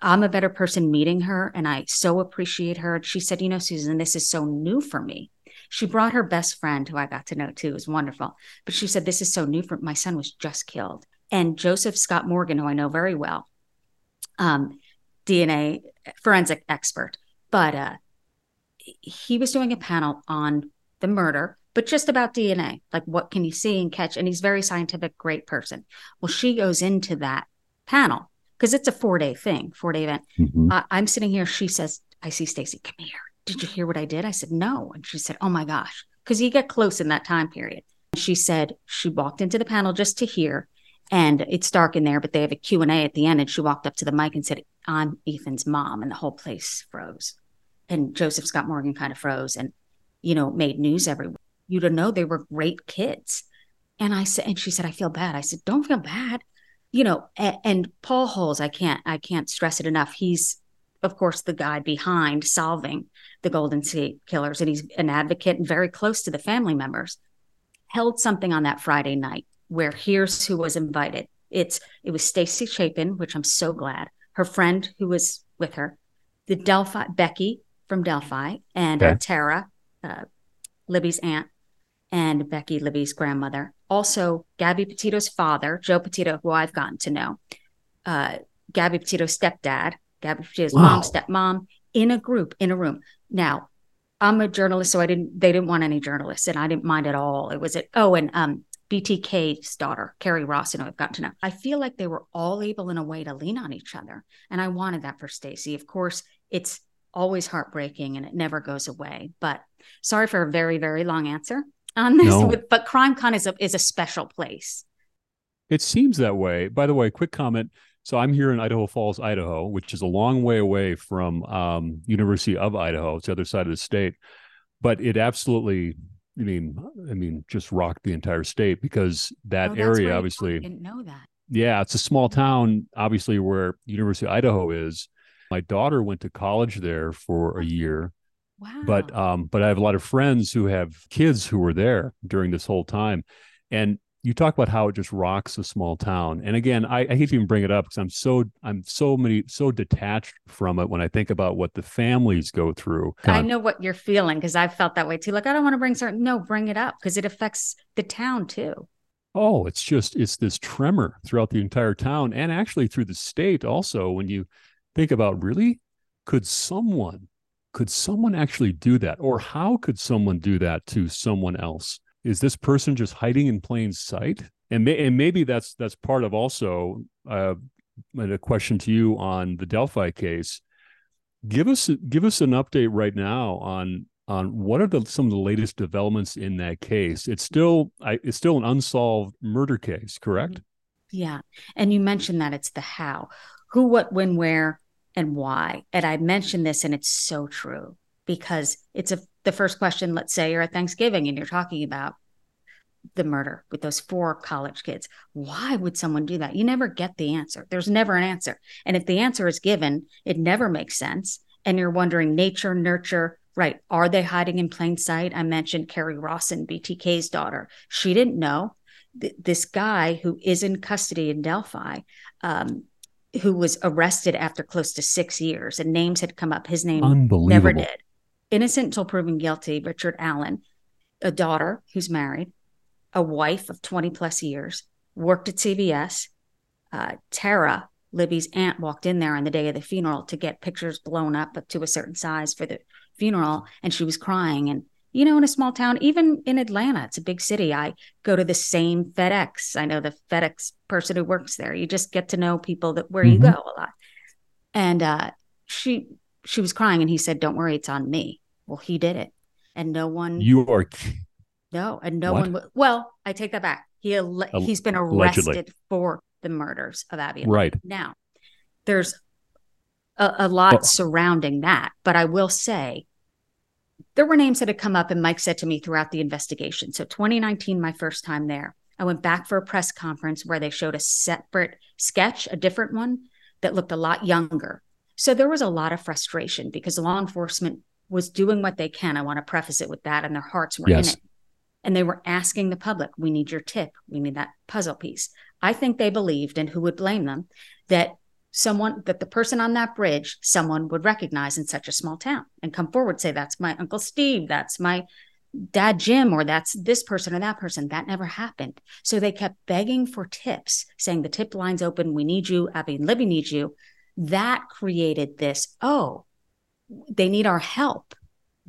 I'm a better person meeting her, and I so appreciate her. She said, You know, Susan, this is so new for me. She brought her best friend, who I got to know too, was wonderful. But she said, This is so new for my son was just killed. And Joseph Scott Morgan, who I know very well, um, DNA forensic expert, but uh, he was doing a panel on the murder, but just about DNA, like what can you see and catch? And he's very scientific, great person. Well, she goes into that panel because it's a four day thing, four day event. Mhm. I, I'm sitting here. She says, I see Stacy, come here. Did you hear what I did? I said, no. And she said, oh my gosh, because you get close in that time period. And she said she walked into the panel just to hear and it's dark in there, but they have a Q&A at the end. And she walked up to the mic and said, I'm Ethan's mom. And the whole place froze. And Joseph Scott Morgan kind of froze and, you know, made news everywhere. You don't know they were great kids. And I said, and she said, I feel bad. I said, don't feel bad. You know, and, and Paul Holes, I can't, I can't stress it enough. He's, of course, the guy behind solving the Golden State Killers, and he's an advocate and very close to the family members. Held something on that Friday night where here's who was invited. It's it was Stacy Chapin, which I'm so glad. Her friend who was with her, the Delphi Becky from Delphi, and Okay. Tara, uh, Libby's aunt, and Becky Libby's grandmother. Also, Gabby Petito's father, Joe Petito, who I've gotten to know. Uh, Gabby Petito's stepdad, Gabby Petito's Wow. mom, stepmom, in a group, in a room. Now, I'm a journalist, so I didn't. They didn't want any journalists, and I didn't mind at all. It was it. Oh, and um, BTK's daughter, Carrie Ross, and I've gotten to know. I feel like they were all able in a way to lean on each other, and I wanted that for Stacy. Of course, it's always heartbreaking, and it never goes away. But sorry for a very, very long answer on this. No. But CrimeCon is a is a special place. It seems that way. By the way, quick comment. So I'm here in Idaho Falls, Idaho, which is a long way away from um, University of Idaho. It's the other side of the state, but it absolutely, I mean, I mean, just rocked the entire state because that Oh, area, obviously, I didn't know that. yeah, it's a small town, obviously, where University of Idaho is, My daughter went to college there for a year. Wow. But um, but I have a lot of friends who have kids who were there during this whole time. And you talk about how it just rocks a small town. And again, I, I hate to even bring it up because I'm so I'm so many so detached from it when I think about what the families go through. I know what you're feeling because I've felt that way too. Like I don't want to bring certain no, bring it up because it affects the town too. Oh, it's just it's this tremor throughout the entire town and actually through the state also when you think about really could someone could someone actually do that or how could someone do that to someone else is this person just hiding in plain sight? And, may, and maybe that's that's part of also uh, a question to you on the delphi case. Give us give us an update right now on on what are the some of the latest developments in that case. It's still I, it's still an unsolved murder case correct? Yeah. And you mentioned that it's the how. Who what when where and why. And i mentioned this and it's so true because it's a the first question let's say you're at thanksgiving and you're talking about the murder with those four college kids why would someone do that? You never get the answer. There's never an answer. And if the answer is given it never makes sense. And you're wondering nature nurture right? Are they hiding in plain sight? I mentioned Kerri Rawson btk's daughter. She didn't know. Th- this guy who is in custody in delphi um, who was arrested after close to six years and names had come up. His name never did innocent until proven guilty, Richard Allen, a daughter who's married, a wife of 20 plus years, worked at CVS. Uh, Tara, Libby's aunt, walked in there on the day of the funeral to get pictures blown up to a certain size for the funeral, and she was crying. And, you know, in a small town, even in Atlanta, it's a big city, I go to the same FedEx. I know the FedEx person who works there. You just get to know people that where mm-hmm. you go a lot. And uh, she she was crying, and he said, "Don't worry, it's on me." Well, he did it, and no one. You are. No, and no what? one. Well, I take that back. He he's been arrested Allegedly. for the murders of Abby. Right now, there's a, a lot oh. surrounding that, but I will say there were names that had come up, and Mike said to me throughout the investigation. So, 2019, my first time there, I went back for a press conference where they showed a separate sketch, a different one that looked a lot younger. So there was a lot of frustration because law enforcement was doing what they can. I want to preface it with that, and their hearts were yes. in it. And they were asking the public, we need your tip. We need that puzzle piece. I think they believed, and who would blame them, that someone, that the person on that bridge, someone would recognize in such a small town and come forward, say, that's my Uncle Steve, that's my dad Jim, or that's this person or that person. That never happened. So they kept begging for tips, saying, the tip line's open. We need you. Abby and Libby need you. That created this, oh, they need our help.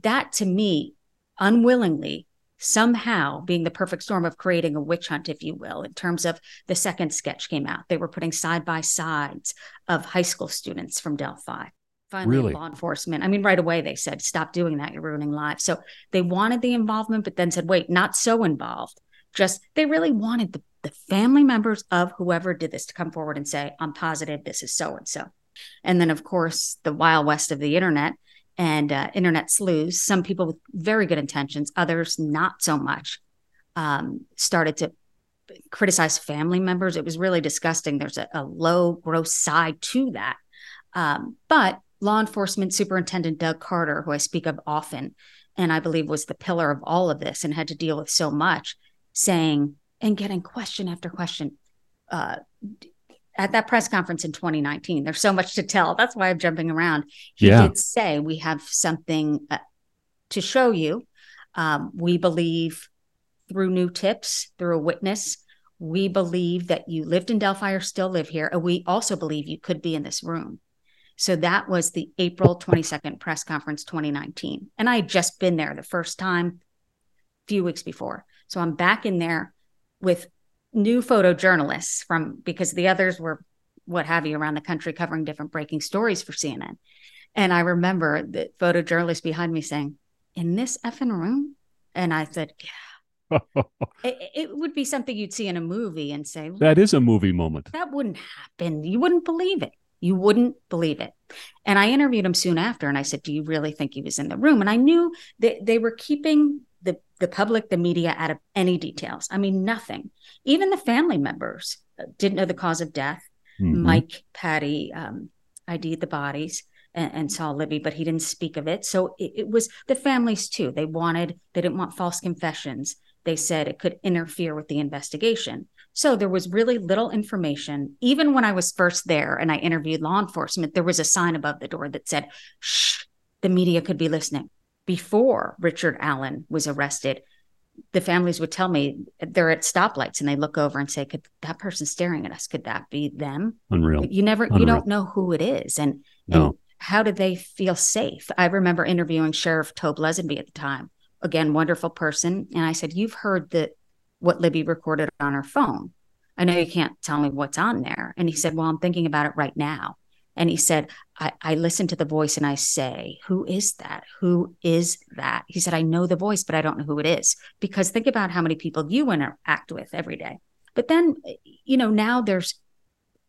That to me, unwillingly, somehow being the perfect storm of creating a witch hunt, if you will, in terms of the second sketch came out. They were putting side by sides of high school students from Delphi. Finally, really? law enforcement. I mean, right away they said, stop doing that. You're ruining lives. So they wanted the involvement, but then said, wait, not so involved. Just they really wanted the, the family members of whoever did this to come forward and say, I'm positive this is so and so. And then, of course, the wild west of the internet and uh, internet sleuths, some people with very good intentions, others not so much, um, started to criticize family members. It was really disgusting. There's a, a low, gross side to that. Um, but law enforcement superintendent Doug Carter, who I speak of often, and I believe was the pillar of all of this and had to deal with so much, saying and getting question after question. Uh, at that press conference in 2019. There's so much to tell. That's why I'm jumping around. He yeah. did say we have something uh, to show you. Um, we believe through new tips, through a witness, we believe that you lived in Delphi or still live here. And we also believe you could be in this room. So that was the April 22nd press conference 2019. And I had just been there the first time a few weeks before. So I'm back in there with new photojournalists from because the others were what have you around the country covering different breaking stories for CNN. And I remember the photojournalist behind me saying, In this effing room? And I said, Yeah. it, it, would be something you'd see in a movie and say, That is a movie moment. That wouldn't happen. You wouldn't believe it. You wouldn't believe it. And I interviewed him soon after and I said, Do you really think he was in the room? And I knew that they were keeping the, the public, the media out of any details. I mean, nothing. Even the family members didn't know the cause of death. Mm-hmm. Mike, Patty, um, ID'd the bodies. and, and saw Libby, but he didn't speak of it. So it, it was the families too. They wanted, they didn't want false confessions. They said it could interfere with the investigation. So there was really little information. Even when I was first there and I interviewed law enforcement, there was a sign above the door that said, shh, the media could be listening. Before Richard Allen was arrested, the families would tell me they're at stoplights and they look over and say, Could that person staring at us? Could that be them? Unreal. You never, Unreal. you don't know who it is. And, No. and how did they feel safe? I remember interviewing Sheriff Tobe Leazenby at the time. Again, wonderful person. And I said, You've heard that what Libby recorded on her phone. I know you can't tell me what's on there. And he said, Well, I'm thinking about it right now. And he said, I, I listen to the voice and I say, Who is that? Who is that? He said, I know the voice, but I don't know who it is. Because think about how many people you interact with every day. But then, you know, now there's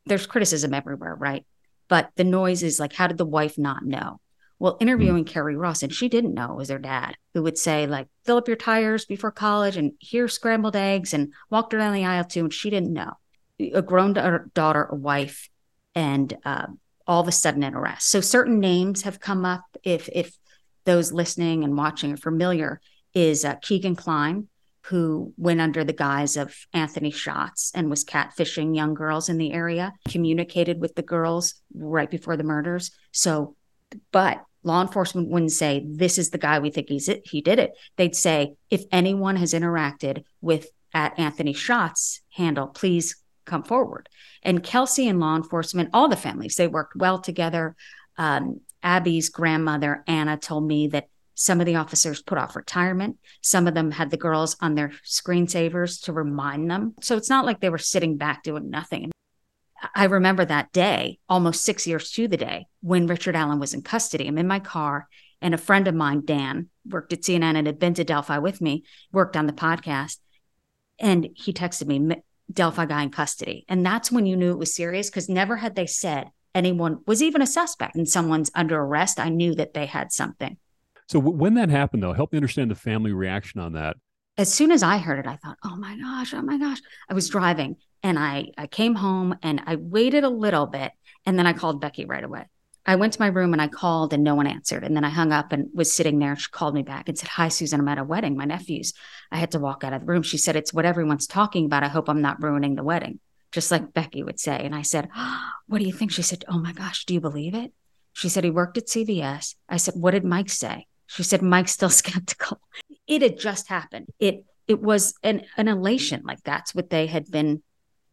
there's criticism everywhere, right? But the noise is like, how did the wife not know? Well, interviewing Carrie Ross, and she didn't know it was her dad who would say, like, fill up your tires before college and here's scrambled eggs and walked her down the aisle too. And she didn't know. A grown daughter, a wife, and uh, all of a sudden an arrest. So certain names have come up. If if those listening and watching are familiar, is uh, Kegan Kline, who went under the guise of Anthony Shots and was catfishing young girls in the area, communicated with the girls right before the murders. So, but law enforcement wouldn't say, This is the guy we think he's it, he did it. They'd say, If anyone has interacted with at Anthony Shots handle, please come forward. And Kelsey and law enforcement, all the families, they worked well together. Um, Abby's grandmother, Anna, told me that some of the officers put off retirement. Some of them had the girls on their screensavers to remind them. So it's not like they were sitting back doing nothing. I remember that day, almost six years to the day, when Richard Allen was in custody. I'm in my car, and a friend of mine, Dan, worked at CNN and had been to Delphi with me, worked on the podcast. And he texted me, Delphi guy in custody. And that's when you knew it was serious because never had they said anyone was even a suspect and someone's under arrest. I knew that they had something. So when that happened, though, help me understand the family reaction on that. As soon as I heard it, I thought, oh my gosh, oh my gosh. I was driving and I, I came home and I waited a little bit and then I called Becky right away. I went to my room and I called and no one answered. And then I hung up and was sitting there. She called me back and said, Hi, Susan, I'm at a wedding, my nephew's. I had to walk out of the room. She said, It's what everyone's talking about. I hope I'm not ruining the wedding, just like Becky would say. And I said, What do you think? She said, Oh my gosh, do you believe it? She said, He worked at CVS. I said, What did Mike say? She said, Mike's still skeptical. It had just happened. It it was an, an elation, like that's what they had been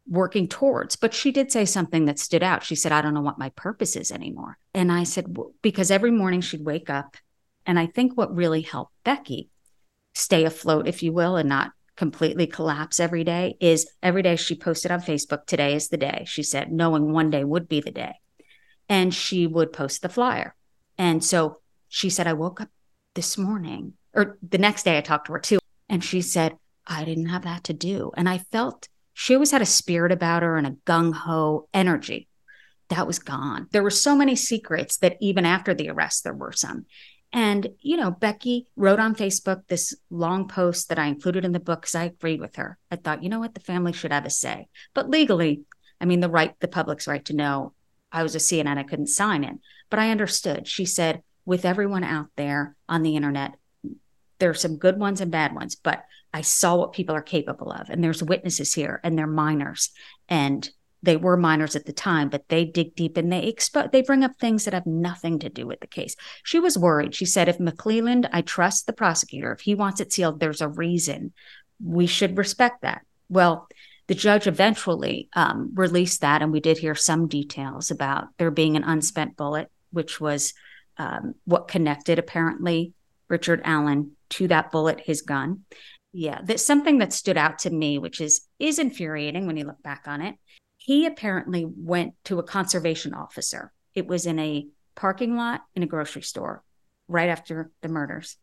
working towards. But she did say something that stood out. She said, I don't know what my purpose is anymore. And I said, because every morning she'd wake up. And I think what really helped Becky stay afloat, if you will, and not completely collapse every day is every day she posted on Facebook, today is the day. She said, knowing one day would be the day. And she would post the flyer. And so she said, I woke up this morning, or the next day I talked to her too. And she said, I didn't have that to do. And I felt she always had a spirit about her and a gung ho energy. That was gone. There were so many secrets that even after the arrest, there were some. And, you know, Becky wrote on Facebook this long post that I included in the book because I agreed with her. I thought, you know what, the family should have a say. But legally, I mean, the right, the public's right to know I was a CNN, I couldn't sign it. But I understood. She said, with everyone out there on the internet, there are some good ones and bad ones, but I saw what people are capable of. And there's witnesses here and they're minors. And they were minors at the time, but they dig deep and they expose they bring up things that have nothing to do with the case. She was worried. She said, if McLeland, I trust the prosecutor. If he wants it sealed, there's a reason. We should respect that. Well, the judge eventually um, released that, and we did hear some details about there being an unspent bullet, which was um, what connected apparently Richard Allen to that bullet, his gun. Yeah, that's something that stood out to me, which is is infuriating when you look back on it. He apparently went to a conservation officer. It was in a parking lot in a grocery store right after the murders.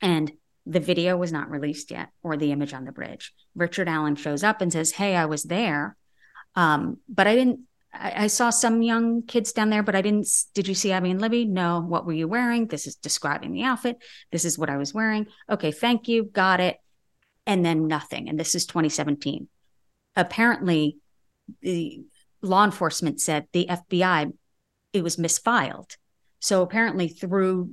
And the video was not released yet or the image on the bridge. Richard Allen shows up and says, Hey, I was there. Um, but I didn't, I, I, saw some young kids down there, but I didn't, did you see Abby and Libby? No. What were you wearing? This is describing the outfit. This is what I was wearing. Okay. Thank you. Got it. And then nothing. And this is 2017. Apparently, the law enforcement said the FBI, it was misfiled So apparently, through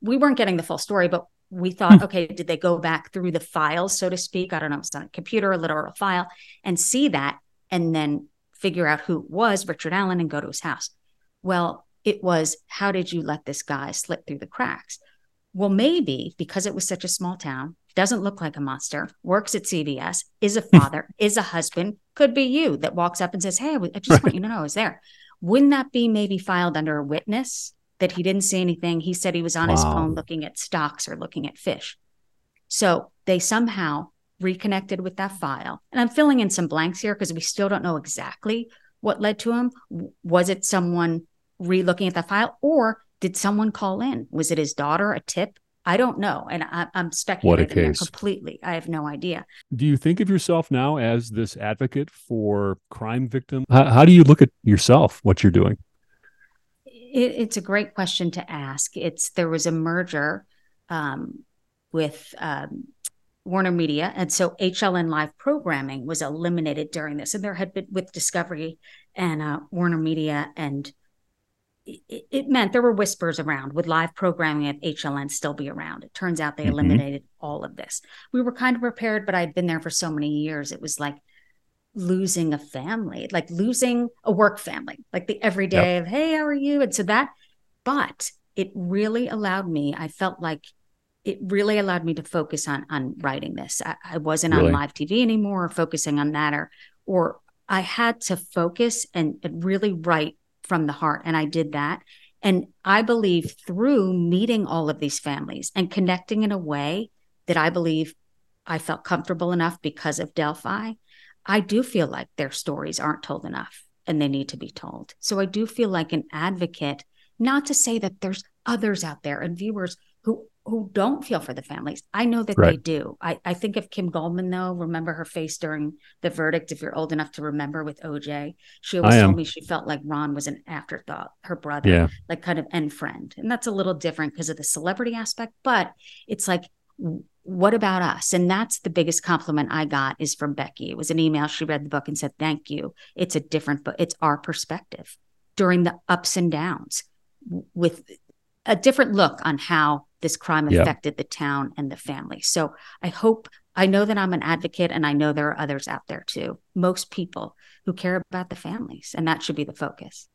we weren't getting the full story, but we thought, hmm. okay, did they go back through the files, so to speak? I don't know, it's on a computer, a literal file, and see that, and then figure out who was, Richard Allen, and go to his house. Well, it was, how did you let this guy slip through the cracks? Well, maybe because it was such a small town, doesn't look like a monster, works at CVS, is a father, is a husband, could be you that walks up and says, Hey, I just want you to know I was there. Wouldn't that be maybe filed under a witness that he didn't see anything? He said he was on wow. his phone looking at stocks or looking at fish. So they somehow reconnected with that file. And I'm filling in some blanks here because we still don't know exactly what led to him. Was it someone re looking at that file or did someone call in? Was it his daughter, a tip? I don't know. And I, am speculating what a case. completely. I have no idea. Do you think of yourself now as this advocate for crime victims? How, how do you look at yourself, what you're doing? It, it's a great question to ask. It's there was a merger um, with um, Warner Media. And so HLN live programming was eliminated during this. And there had been with Discovery and uh, Warner Media and it, it, meant there were whispers around would live programming at HLN still be around? It turns out they mm-hmm. eliminated all of this. We were kind of prepared, but I'd been there for so many years. It was like losing a family, like losing a work family, like the everyday yep. of, hey, how are you? And so that, but it really allowed me, I felt like it really allowed me to focus on on writing this. I, I wasn't really? on live TV anymore or focusing on that or or I had to focus and, and really write from the heart. And I did that. And I believe through meeting all of these families and connecting in a way that I believe I felt comfortable enough because of Delphi, I do feel like their stories aren't told enough and they need to be told. So I do feel like an advocate, not to say that there's others out there and viewers who who don't feel for the families. I know that right. they do. I, I think of Kim Goldman though. Remember her face during the verdict, if you're old enough to remember with OJ. She always told me she felt like Ron was an afterthought, her brother, yeah. like kind of end friend. And that's a little different because of the celebrity aspect, but it's like what about us? And that's the biggest compliment I got is from Becky. It was an email. She read the book and said, Thank you. It's a different book. It's our perspective during the ups and downs with a different look on how this crime affected the town and the family. So I hope I know that I'm an advocate and I know there are others out there too. Most people who care about the families, and that should be the focus.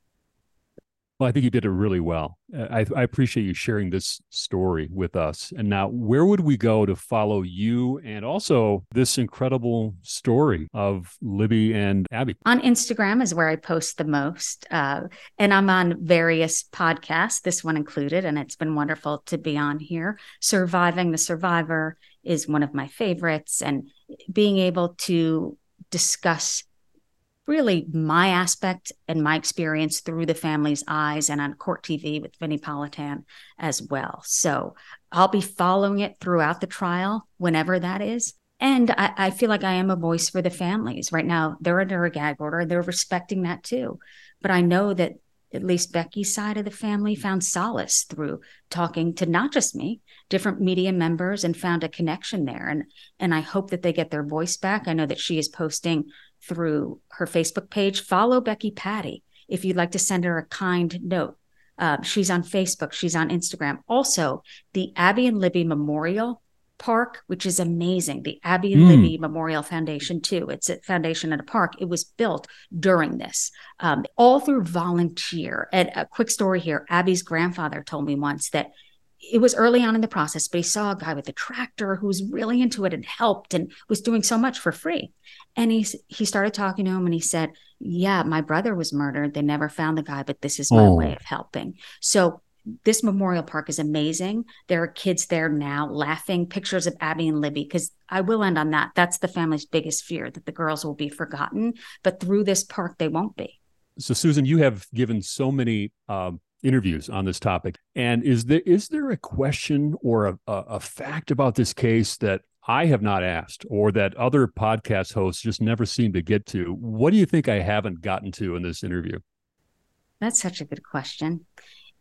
Well, I think you did it really well. Uh, I, I, appreciate you sharing this story with us. And now, where would we go to follow you and also this incredible story of Libby and Abby? On Instagram is where I post the most. Uh, and I'm on various podcasts, this one included, and it's been wonderful to be on here. Surviving the Survivor is one of my favorites, and being able to discuss really my aspect and my experience through the family's eyes and on court TV with Vinnie Politan as well. So I'll be following it throughout the trial, whenever that is. And I, I, feel like I am a voice for the families. Right now, they're under a gag order. They're respecting that too. But I know that at least Becky's side of the family found solace through talking to not just me, different media members, and found a connection there. And and I hope that they get their voice back. I know that she is posting through her Facebook page. Follow Becky Patty if you'd like to send her a kind note. Uh, she's on Facebook, she's on Instagram. Also, the Abby and Libby Memorial Park, which is amazing. The Abby and mm. Libby Memorial Foundation, too. It's a foundation at a park. It was built during this, um, all through volunteer. And a quick story here Abby's grandfather told me once that it was early on in the process, but he saw a guy with a tractor who was really into it and helped and was doing so much for free. And he he started talking to him and he said, "Yeah, my brother was murdered. They never found the guy, but this is my oh. way of helping." So this memorial park is amazing. There are kids there now laughing, pictures of Abby and Libby, because I will end on that. That's the family's biggest fear that the girls will be forgotten. But through this park, they won't be. So, Susan, you have given so many um, interviews on this topic. And is there is there a question or a, a, a fact about this case that I have not asked or that other podcast hosts just never seem to get to? What do you think I haven't gotten to in this interview? That's such a good question.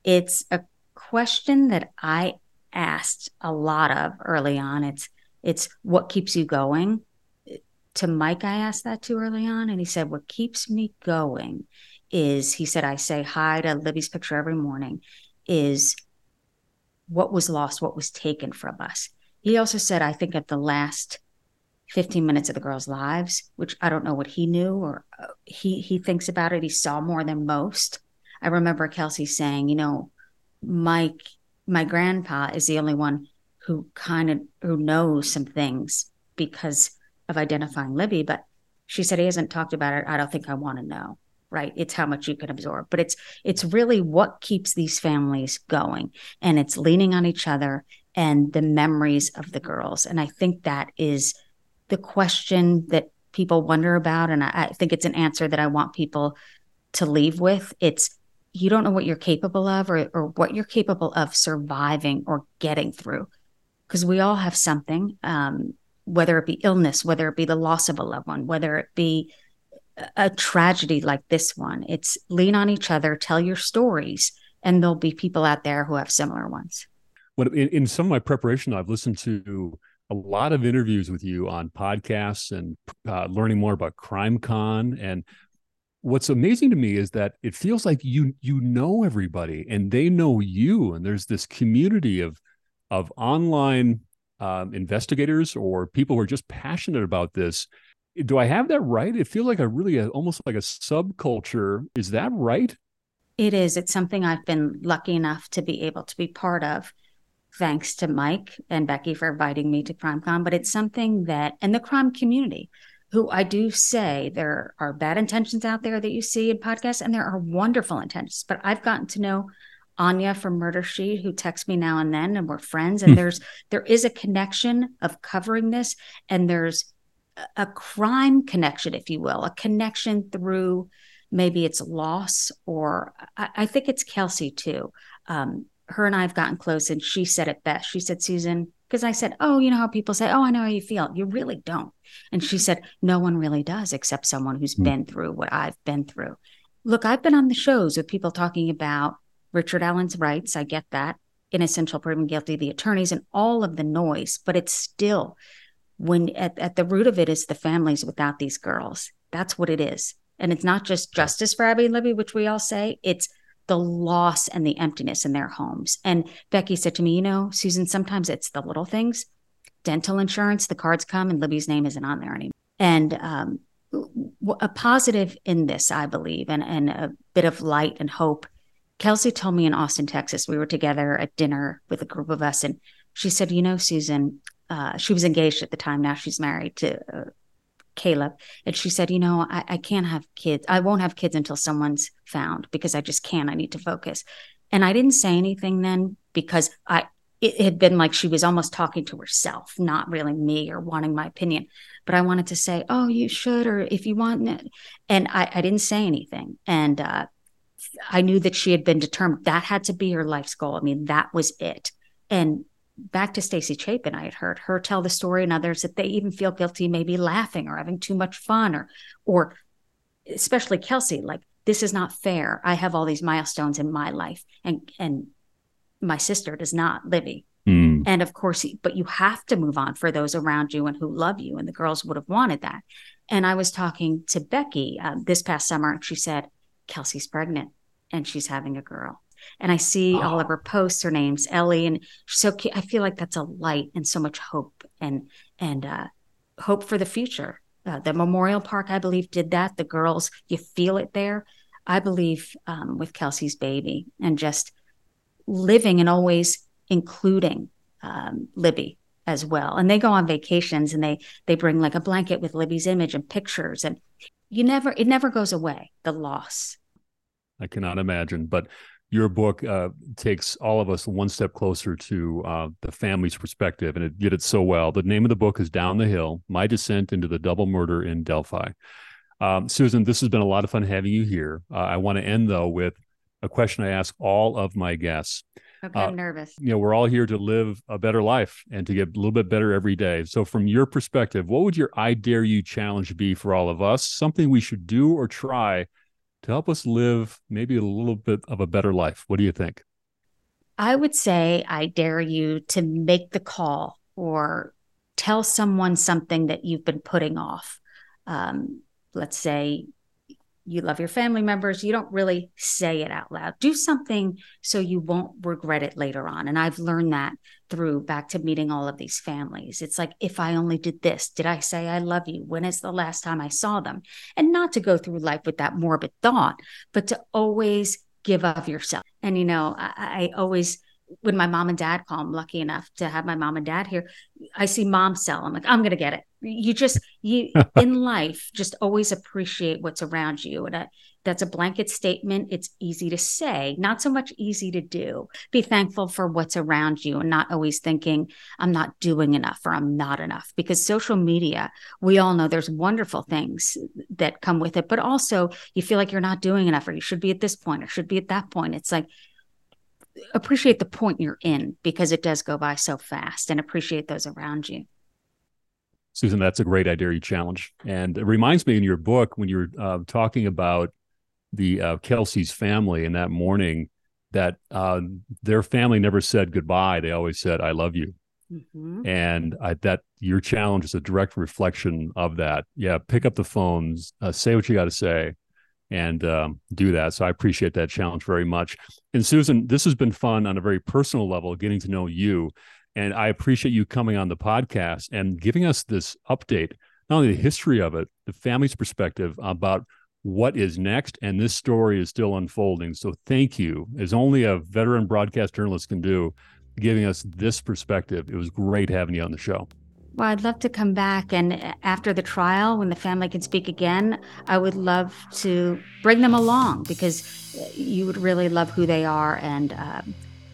It's a question that I asked a lot of early on. It's it's what keeps you going. To Mike, I asked that too early on, and he said, What keeps me going is he said, I say hi to Libby's picture every morning. is what was lost, what was taken from us. He also said, I think at the last 15 minutes of the girls' lives, which I don't know what he knew or uh, he he thinks about it. He saw more than most. I remember Kelsey saying, you know, Mike, my grandpa is the only one who kind of who knows some things because of identifying Libby, but she said he hasn't talked about it. I don't think I want to know. Right. It's how much you can absorb. But it's it's really what keeps these families going. And it's leaning on each other and the memories of the girls. And I think that is the question that people wonder about. And I, I think it's an answer that I want people to leave with. It's you don't know what you're capable of or, or what you're capable of surviving or getting through because we all have something um, whether it be illness whether it be the loss of a loved one whether it be a tragedy like this one. It's lean on each other tell your stories and there'll be people out there who have similar ones. When in, in some of my preparation i've listened to a lot of interviews with you on podcasts and uh, learning more about crime con and what's amazing to me is that it feels like you you know everybody and they know you. And there's this community of of online um, investigators or people who are just passionate about this do i have that right it feels like a really a, almost like a subculture is that right it is it's something i've been lucky enough to be able to be part of thanks to mike and becky for inviting me to crimecon but it's something that and the crime community who I do say there are bad intentions out there that you see in podcasts, and there are wonderful intentions. But I've gotten to know Anya from Murder Sheet, who texts me now and then, and we're friends. And hmm. there's there is a connection of covering this, and there's a crime connection, if you will, a connection through maybe it's loss, or I, I think it's Kelsey too. Um, her and I have gotten close, and she said it best. She said, Susan, because I said, Oh, you know how people say, Oh, I know how you feel. You really don't. And she said, No one really does except someone who's mm-hmm. been through what I've been through. Look, I've been on the shows with people talking about Richard Allen's rights. I get that. Innocent until proven guilty, the attorneys, and all of the noise. But it's still when at, at the root of it is the families without these girls. That's what it is. And it's not just justice for Abby and Libby, which we all say, it's the loss and the emptiness in their homes. And Becky said to me, you know, Susan, sometimes it's the little things dental insurance, the cards come and Libby's name isn't on there anymore. And um, a positive in this, I believe, and, and a bit of light and hope. Kelsey told me in Austin, Texas, we were together at dinner with a group of us, and she said, You know, Susan, uh, she was engaged at the time. Now she's married to uh, Caleb. And she said, You know, I, I can't have kids. I won't have kids until someone's found because I just can't. I need to focus. And I didn't say anything then because I, it had been like she was almost talking to herself, not really me or wanting my opinion. But I wanted to say, oh, you should, or if you want it. And I, I didn't say anything. And uh, I knew that she had been determined that had to be her life's goal. I mean, that was it. And back to Stacy Chapin, I had heard her tell the story and others that they even feel guilty, maybe laughing or having too much fun, or, or especially Kelsey, like, this is not fair. I have all these milestones in my life. And, and, my sister does not, Libby. Mm. And of course, but you have to move on for those around you and who love you. And the girls would have wanted that. And I was talking to Becky uh, this past summer. And she said, Kelsey's pregnant and she's having a girl. And I see oh. all of her posts. Her name's Ellie, and so I feel like that's a light and so much hope and and uh, hope for the future. Uh, the Memorial Park, I believe, did that. The girls, you feel it there. I believe um, with Kelsey's baby and just living and always including um, Libby as well. And they go on vacations and they they bring like a blanket with Libby's image and pictures and you never it never goes away the loss. I cannot imagine, but your book uh, takes all of us one step closer to uh, the family's perspective, and it did it so well. The name of the book is Down the Hill: My Descent into the Double Murder in Delphi. Um, Susan, this has been a lot of fun having you here. Uh, I want to end though with a question I ask all of my guests. Okay, uh, I'm nervous. You know, we're all here to live a better life and to get a little bit better every day. So, from your perspective, what would your I dare you challenge be for all of us? Something we should do or try to help us live maybe a little bit of a better life. What do you think? I would say I dare you to make the call or tell someone something that you've been putting off. Um, let's say you love your family members, you don't really say it out loud. Do something so you won't regret it later on. And I've learned that through back to meeting all of these families. It's like, if I only did this, did I say I love you? When is the last time I saw them? And not to go through life with that morbid thought, but to always give of yourself. And, you know, I, I always, when my mom and dad call, I'm lucky enough to have my mom and dad here. I see mom sell. I'm like, I'm going to get it. You just, you in life, just always appreciate what's around you. And I, that's a blanket statement. It's easy to say, not so much easy to do. Be thankful for what's around you and not always thinking, I'm not doing enough or I'm not enough. Because social media, we all know there's wonderful things that come with it, but also you feel like you're not doing enough or you should be at this point or should be at that point. It's like, appreciate the point you're in because it does go by so fast and appreciate those around you. Susan, that's a great idea you challenge. And it reminds me in your book when you were uh, talking about the uh, Kelsey's family in that morning that uh, their family never said goodbye. They always said, I love you. Mm-hmm. And I, that your challenge is a direct reflection of that. Yeah, pick up the phones, uh, say what you got to say, and um, do that. So I appreciate that challenge very much. And Susan, this has been fun on a very personal level, getting to know you. And I appreciate you coming on the podcast and giving us this update, not only the history of it, the family's perspective about what is next. And this story is still unfolding. So thank you, as only a veteran broadcast journalist can do, giving us this perspective. It was great having you on the show. Well, I'd love to come back. And after the trial, when the family can speak again, I would love to bring them along because you would really love who they are and uh,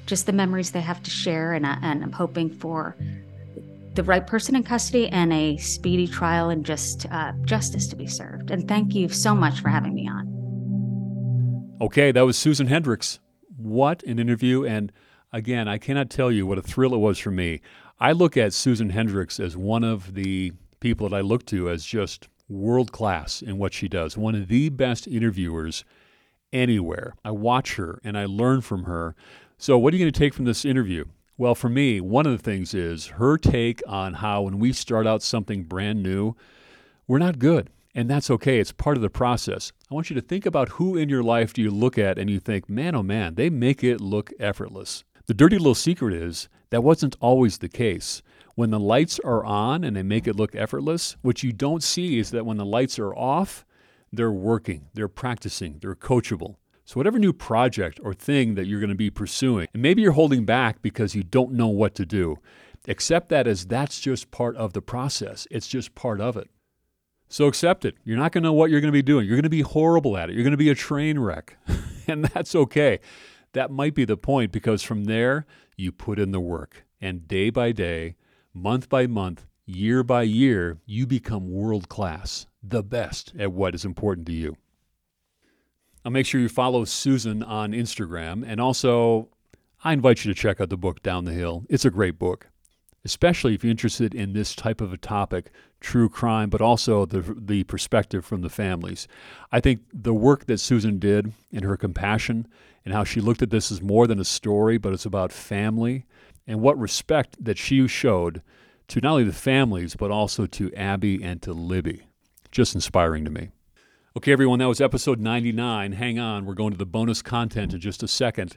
just the memories they have to share. And, uh, and I'm hoping for the right person in custody and a speedy trial and just uh, justice to be served. And thank you so much for having me on. Okay, that was Susan Hendricks. What an interview. And again, I cannot tell you what a thrill it was for me. I look at Susan Hendricks as one of the people that I look to as just world class in what she does, one of the best interviewers anywhere. I watch her and I learn from her. So, what are you going to take from this interview? Well, for me, one of the things is her take on how when we start out something brand new, we're not good. And that's okay. It's part of the process. I want you to think about who in your life do you look at and you think, man, oh man, they make it look effortless. The dirty little secret is that wasn't always the case. When the lights are on and they make it look effortless, what you don't see is that when the lights are off, they're working, they're practicing, they're coachable. So, whatever new project or thing that you're going to be pursuing, and maybe you're holding back because you don't know what to do, accept that as that's just part of the process. It's just part of it. So, accept it. You're not going to know what you're going to be doing. You're going to be horrible at it. You're going to be a train wreck, and that's okay. That might be the point because from there, you put in the work. And day by day, month by month, year by year, you become world class, the best at what is important to you. I'll make sure you follow Susan on Instagram. And also, I invite you to check out the book Down the Hill. It's a great book, especially if you're interested in this type of a topic, true crime, but also the, the perspective from the families. I think the work that Susan did and her compassion and how she looked at this as more than a story, but it's about family and what respect that she showed to not only the families, but also to Abby and to Libby. Just inspiring to me. Okay, everyone, that was episode 99. Hang on, we're going to the bonus content in just a second.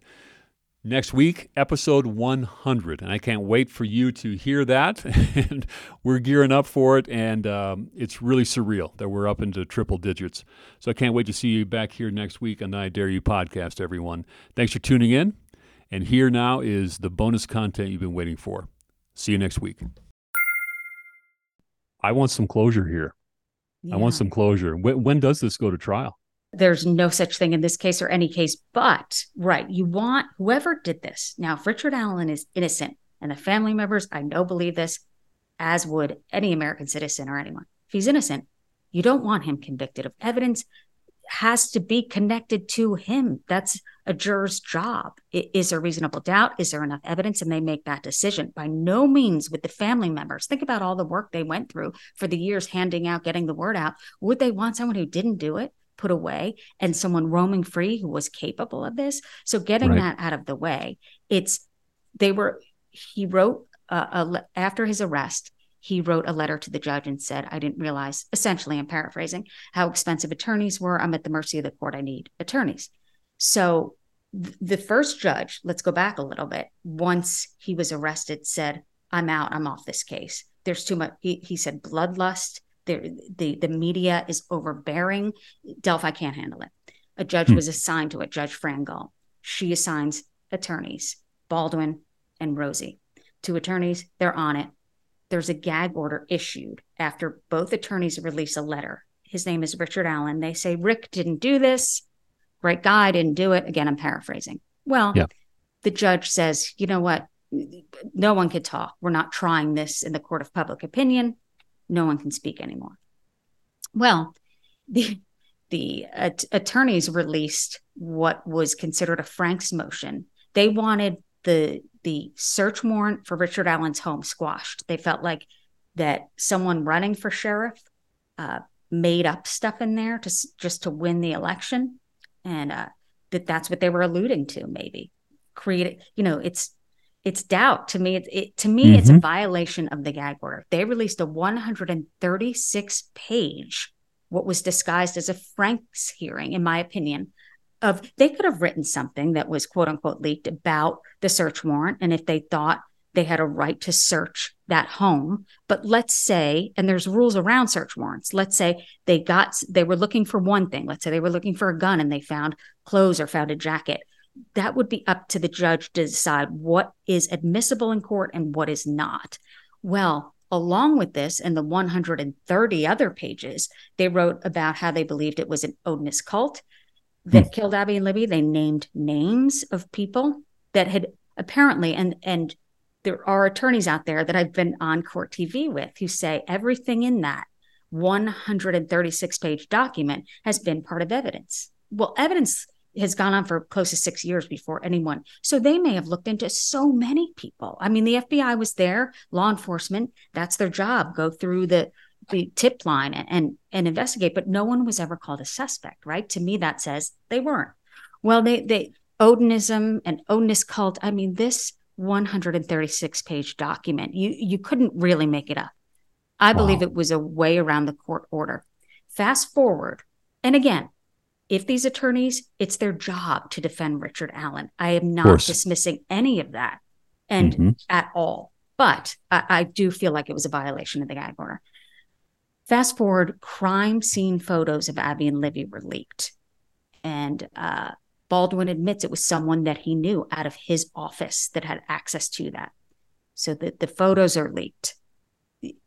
Next week, episode 100. And I can't wait for you to hear that. and we're gearing up for it. And um, it's really surreal that we're up into triple digits. So I can't wait to see you back here next week on the I Dare You podcast, everyone. Thanks for tuning in. And here now is the bonus content you've been waiting for. See you next week. I want some closure here. Yeah. I want some closure. When, when does this go to trial? There's no such thing in this case or any case. But, right, you want whoever did this. Now, if Richard Allen is innocent, and the family members, I know, believe this, as would any American citizen or anyone. If he's innocent, you don't want him convicted of evidence has to be connected to him. That's a juror's job. Is there reasonable doubt? Is there enough evidence? And they make that decision. By no means with the family members. Think about all the work they went through for the years handing out, getting the word out. Would they want someone who didn't do it? Put away and someone roaming free who was capable of this. So getting right. that out of the way, it's they were he wrote uh, a, after his arrest he wrote a letter to the judge and said, I didn't realize, essentially, I'm paraphrasing, how expensive attorneys were. I'm at the mercy of the court. I need attorneys. So th- the first judge, let's go back a little bit, once he was arrested, said, I'm out. I'm off this case. There's too much. He, he said, bloodlust. The, the, the media is overbearing. Delphi can't handle it. A judge hmm. was assigned to it, Judge Fran Gull. She assigns attorneys, Baldwin and Rozzi. Two attorneys, they're on it there's a gag order issued after both attorneys release a letter. His name is Richard Allen. They say, Rick didn't do this. Great guy, didn't do it. Again, I'm paraphrasing. Well, yeah. the judge says, you know what? No one could talk. We're not trying this in the court of public opinion. No one can speak anymore. Well, the the at- attorneys released what was considered a Franks motion. They wanted the the search warrant for Richard Allen's home squashed. They felt like that someone running for sheriff uh, made up stuff in there to just to win the election, and uh, that that's what they were alluding to. Maybe create, you know, it's it's doubt to me. It, it to me, mm-hmm. it's a mm-hmm. violation of the gag order. They released a 136 page, what was disguised as a Franks hearing, in my opinion, of they could have written something that was quote unquote leaked about the search warrant and if they thought they had a right to search that home but let's say and there's rules around search warrants let's say they got they were looking for one thing let's say they were looking for a gun and they found clothes or found a jacket that would be up to the judge to decide what is admissible in court and what is not well along with this and the 130 other pages they wrote about how they believed it was an odinist cult that hmm. killed Abby and Libby. They named names of people that had apparently, and and there are attorneys out there that I've been on court TV with who say everything in that 136 page document has been part of evidence. Well, evidence has gone on for close to six years before anyone. So they may have looked into so many people. I mean, the FBI was there, law enforcement, that's their job, go through the the tip line and and investigate but no one was ever called a suspect right to me that says they weren't well they they odinism and odinist cult i mean this 136 page document you you couldn't really make it up i wow. believe it was a way around the court order fast forward and again if these attorneys it's their job to defend richard allen i am not dismissing any of that and mm-hmm. at all but I, I do feel like it was a violation of the gag order Fast forward, crime scene photos of Abby and Libby were leaked. And uh, Baldwin admits it was someone that he knew out of his office that had access to that. So the, the photos are leaked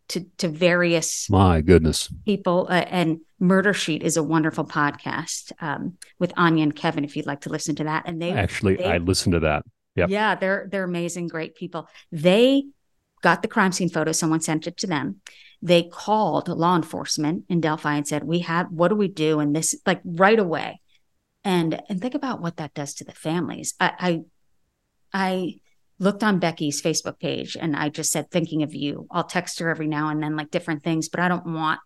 to, to various my goodness people. Uh, and Murder Sheet is a wonderful podcast um, with Áine and Kevin. If you'd like to listen to that, and they actually they, I listened to that. Yeah, yeah, they're they're amazing, great people. They got the crime scene photo. Someone sent it to them they called law enforcement in Delphi and said, "We have what do we do?" And this like right away, and and think about what that does to the families. I I, I looked on Becky's Facebook page and I just said, "Thinking of you." I'll text her every now and then, like different things, but I don't want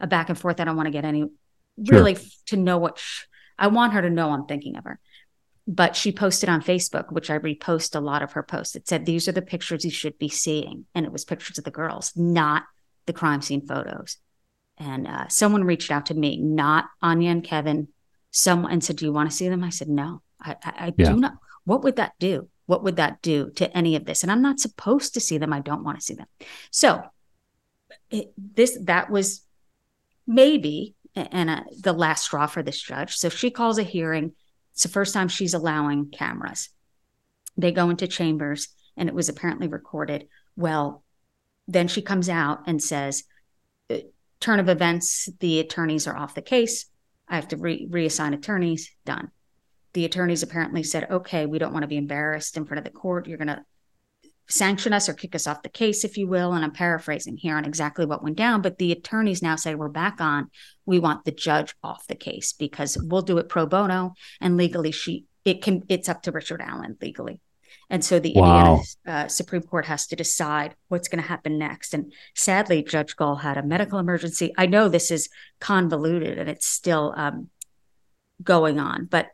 a back and forth. I don't want to get any really sure. to know what sh- I want her to know I'm thinking of her. But she posted on Facebook, which I repost a lot of her posts. It said, These are the pictures you should be seeing. And it was pictures of the girls, not the crime scene photos. And uh, someone reached out to me, not Áine and Kevin, someone and said, Do you want to see them? I said, No, I, I, I yeah. do not. What would that do? What would that do to any of this? And I'm not supposed to see them. I don't want to see them. So it, this, that was maybe and uh, the last straw for this judge. So she calls a hearing. It's the first time she's allowing cameras. They go into chambers and it was apparently recorded. Well, then she comes out and says, uh, turn of events, the attorneys are off the case. I have to re- reassign attorneys. Done. The attorneys apparently said, okay, we don't want to be embarrassed in front of the court. You're going to sanction us or kick us off the case, if you will. And I'm paraphrasing here on exactly what went down. But the attorneys now say, we're back on. We want the judge off the case because we'll do it pro bono and legally she it can it's up to Richard Allen legally. And so the wow. Indiana uh, Supreme Court has to decide what's going to happen next. And sadly, Judge Gull had a medical emergency. I know this is convoluted and it's still um, going on, but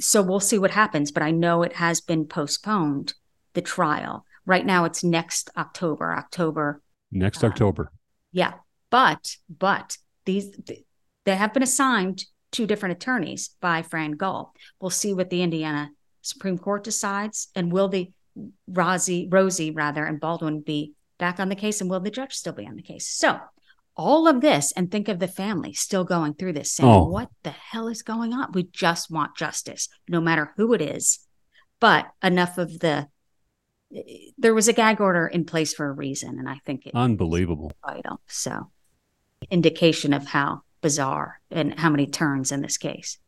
so we'll see what happens. But I know it has been postponed, the trial. Right now, it's next October, October next um, October. Yeah, but but these they have been assigned two different attorneys by Fran Gull. We'll see what the Indiana Supreme Court decides, and will the Rozzi Rozzi rather and Baldwin be back on the case, and will the judge still be on the case? So all of this and think of the family still going through this saying oh. what the hell is going on? We just want justice no matter who it is. But enough of the eh, there was a gag order in place for a reason and i think it unbelievable. vital. So indication of how bizarre and how many turns in this case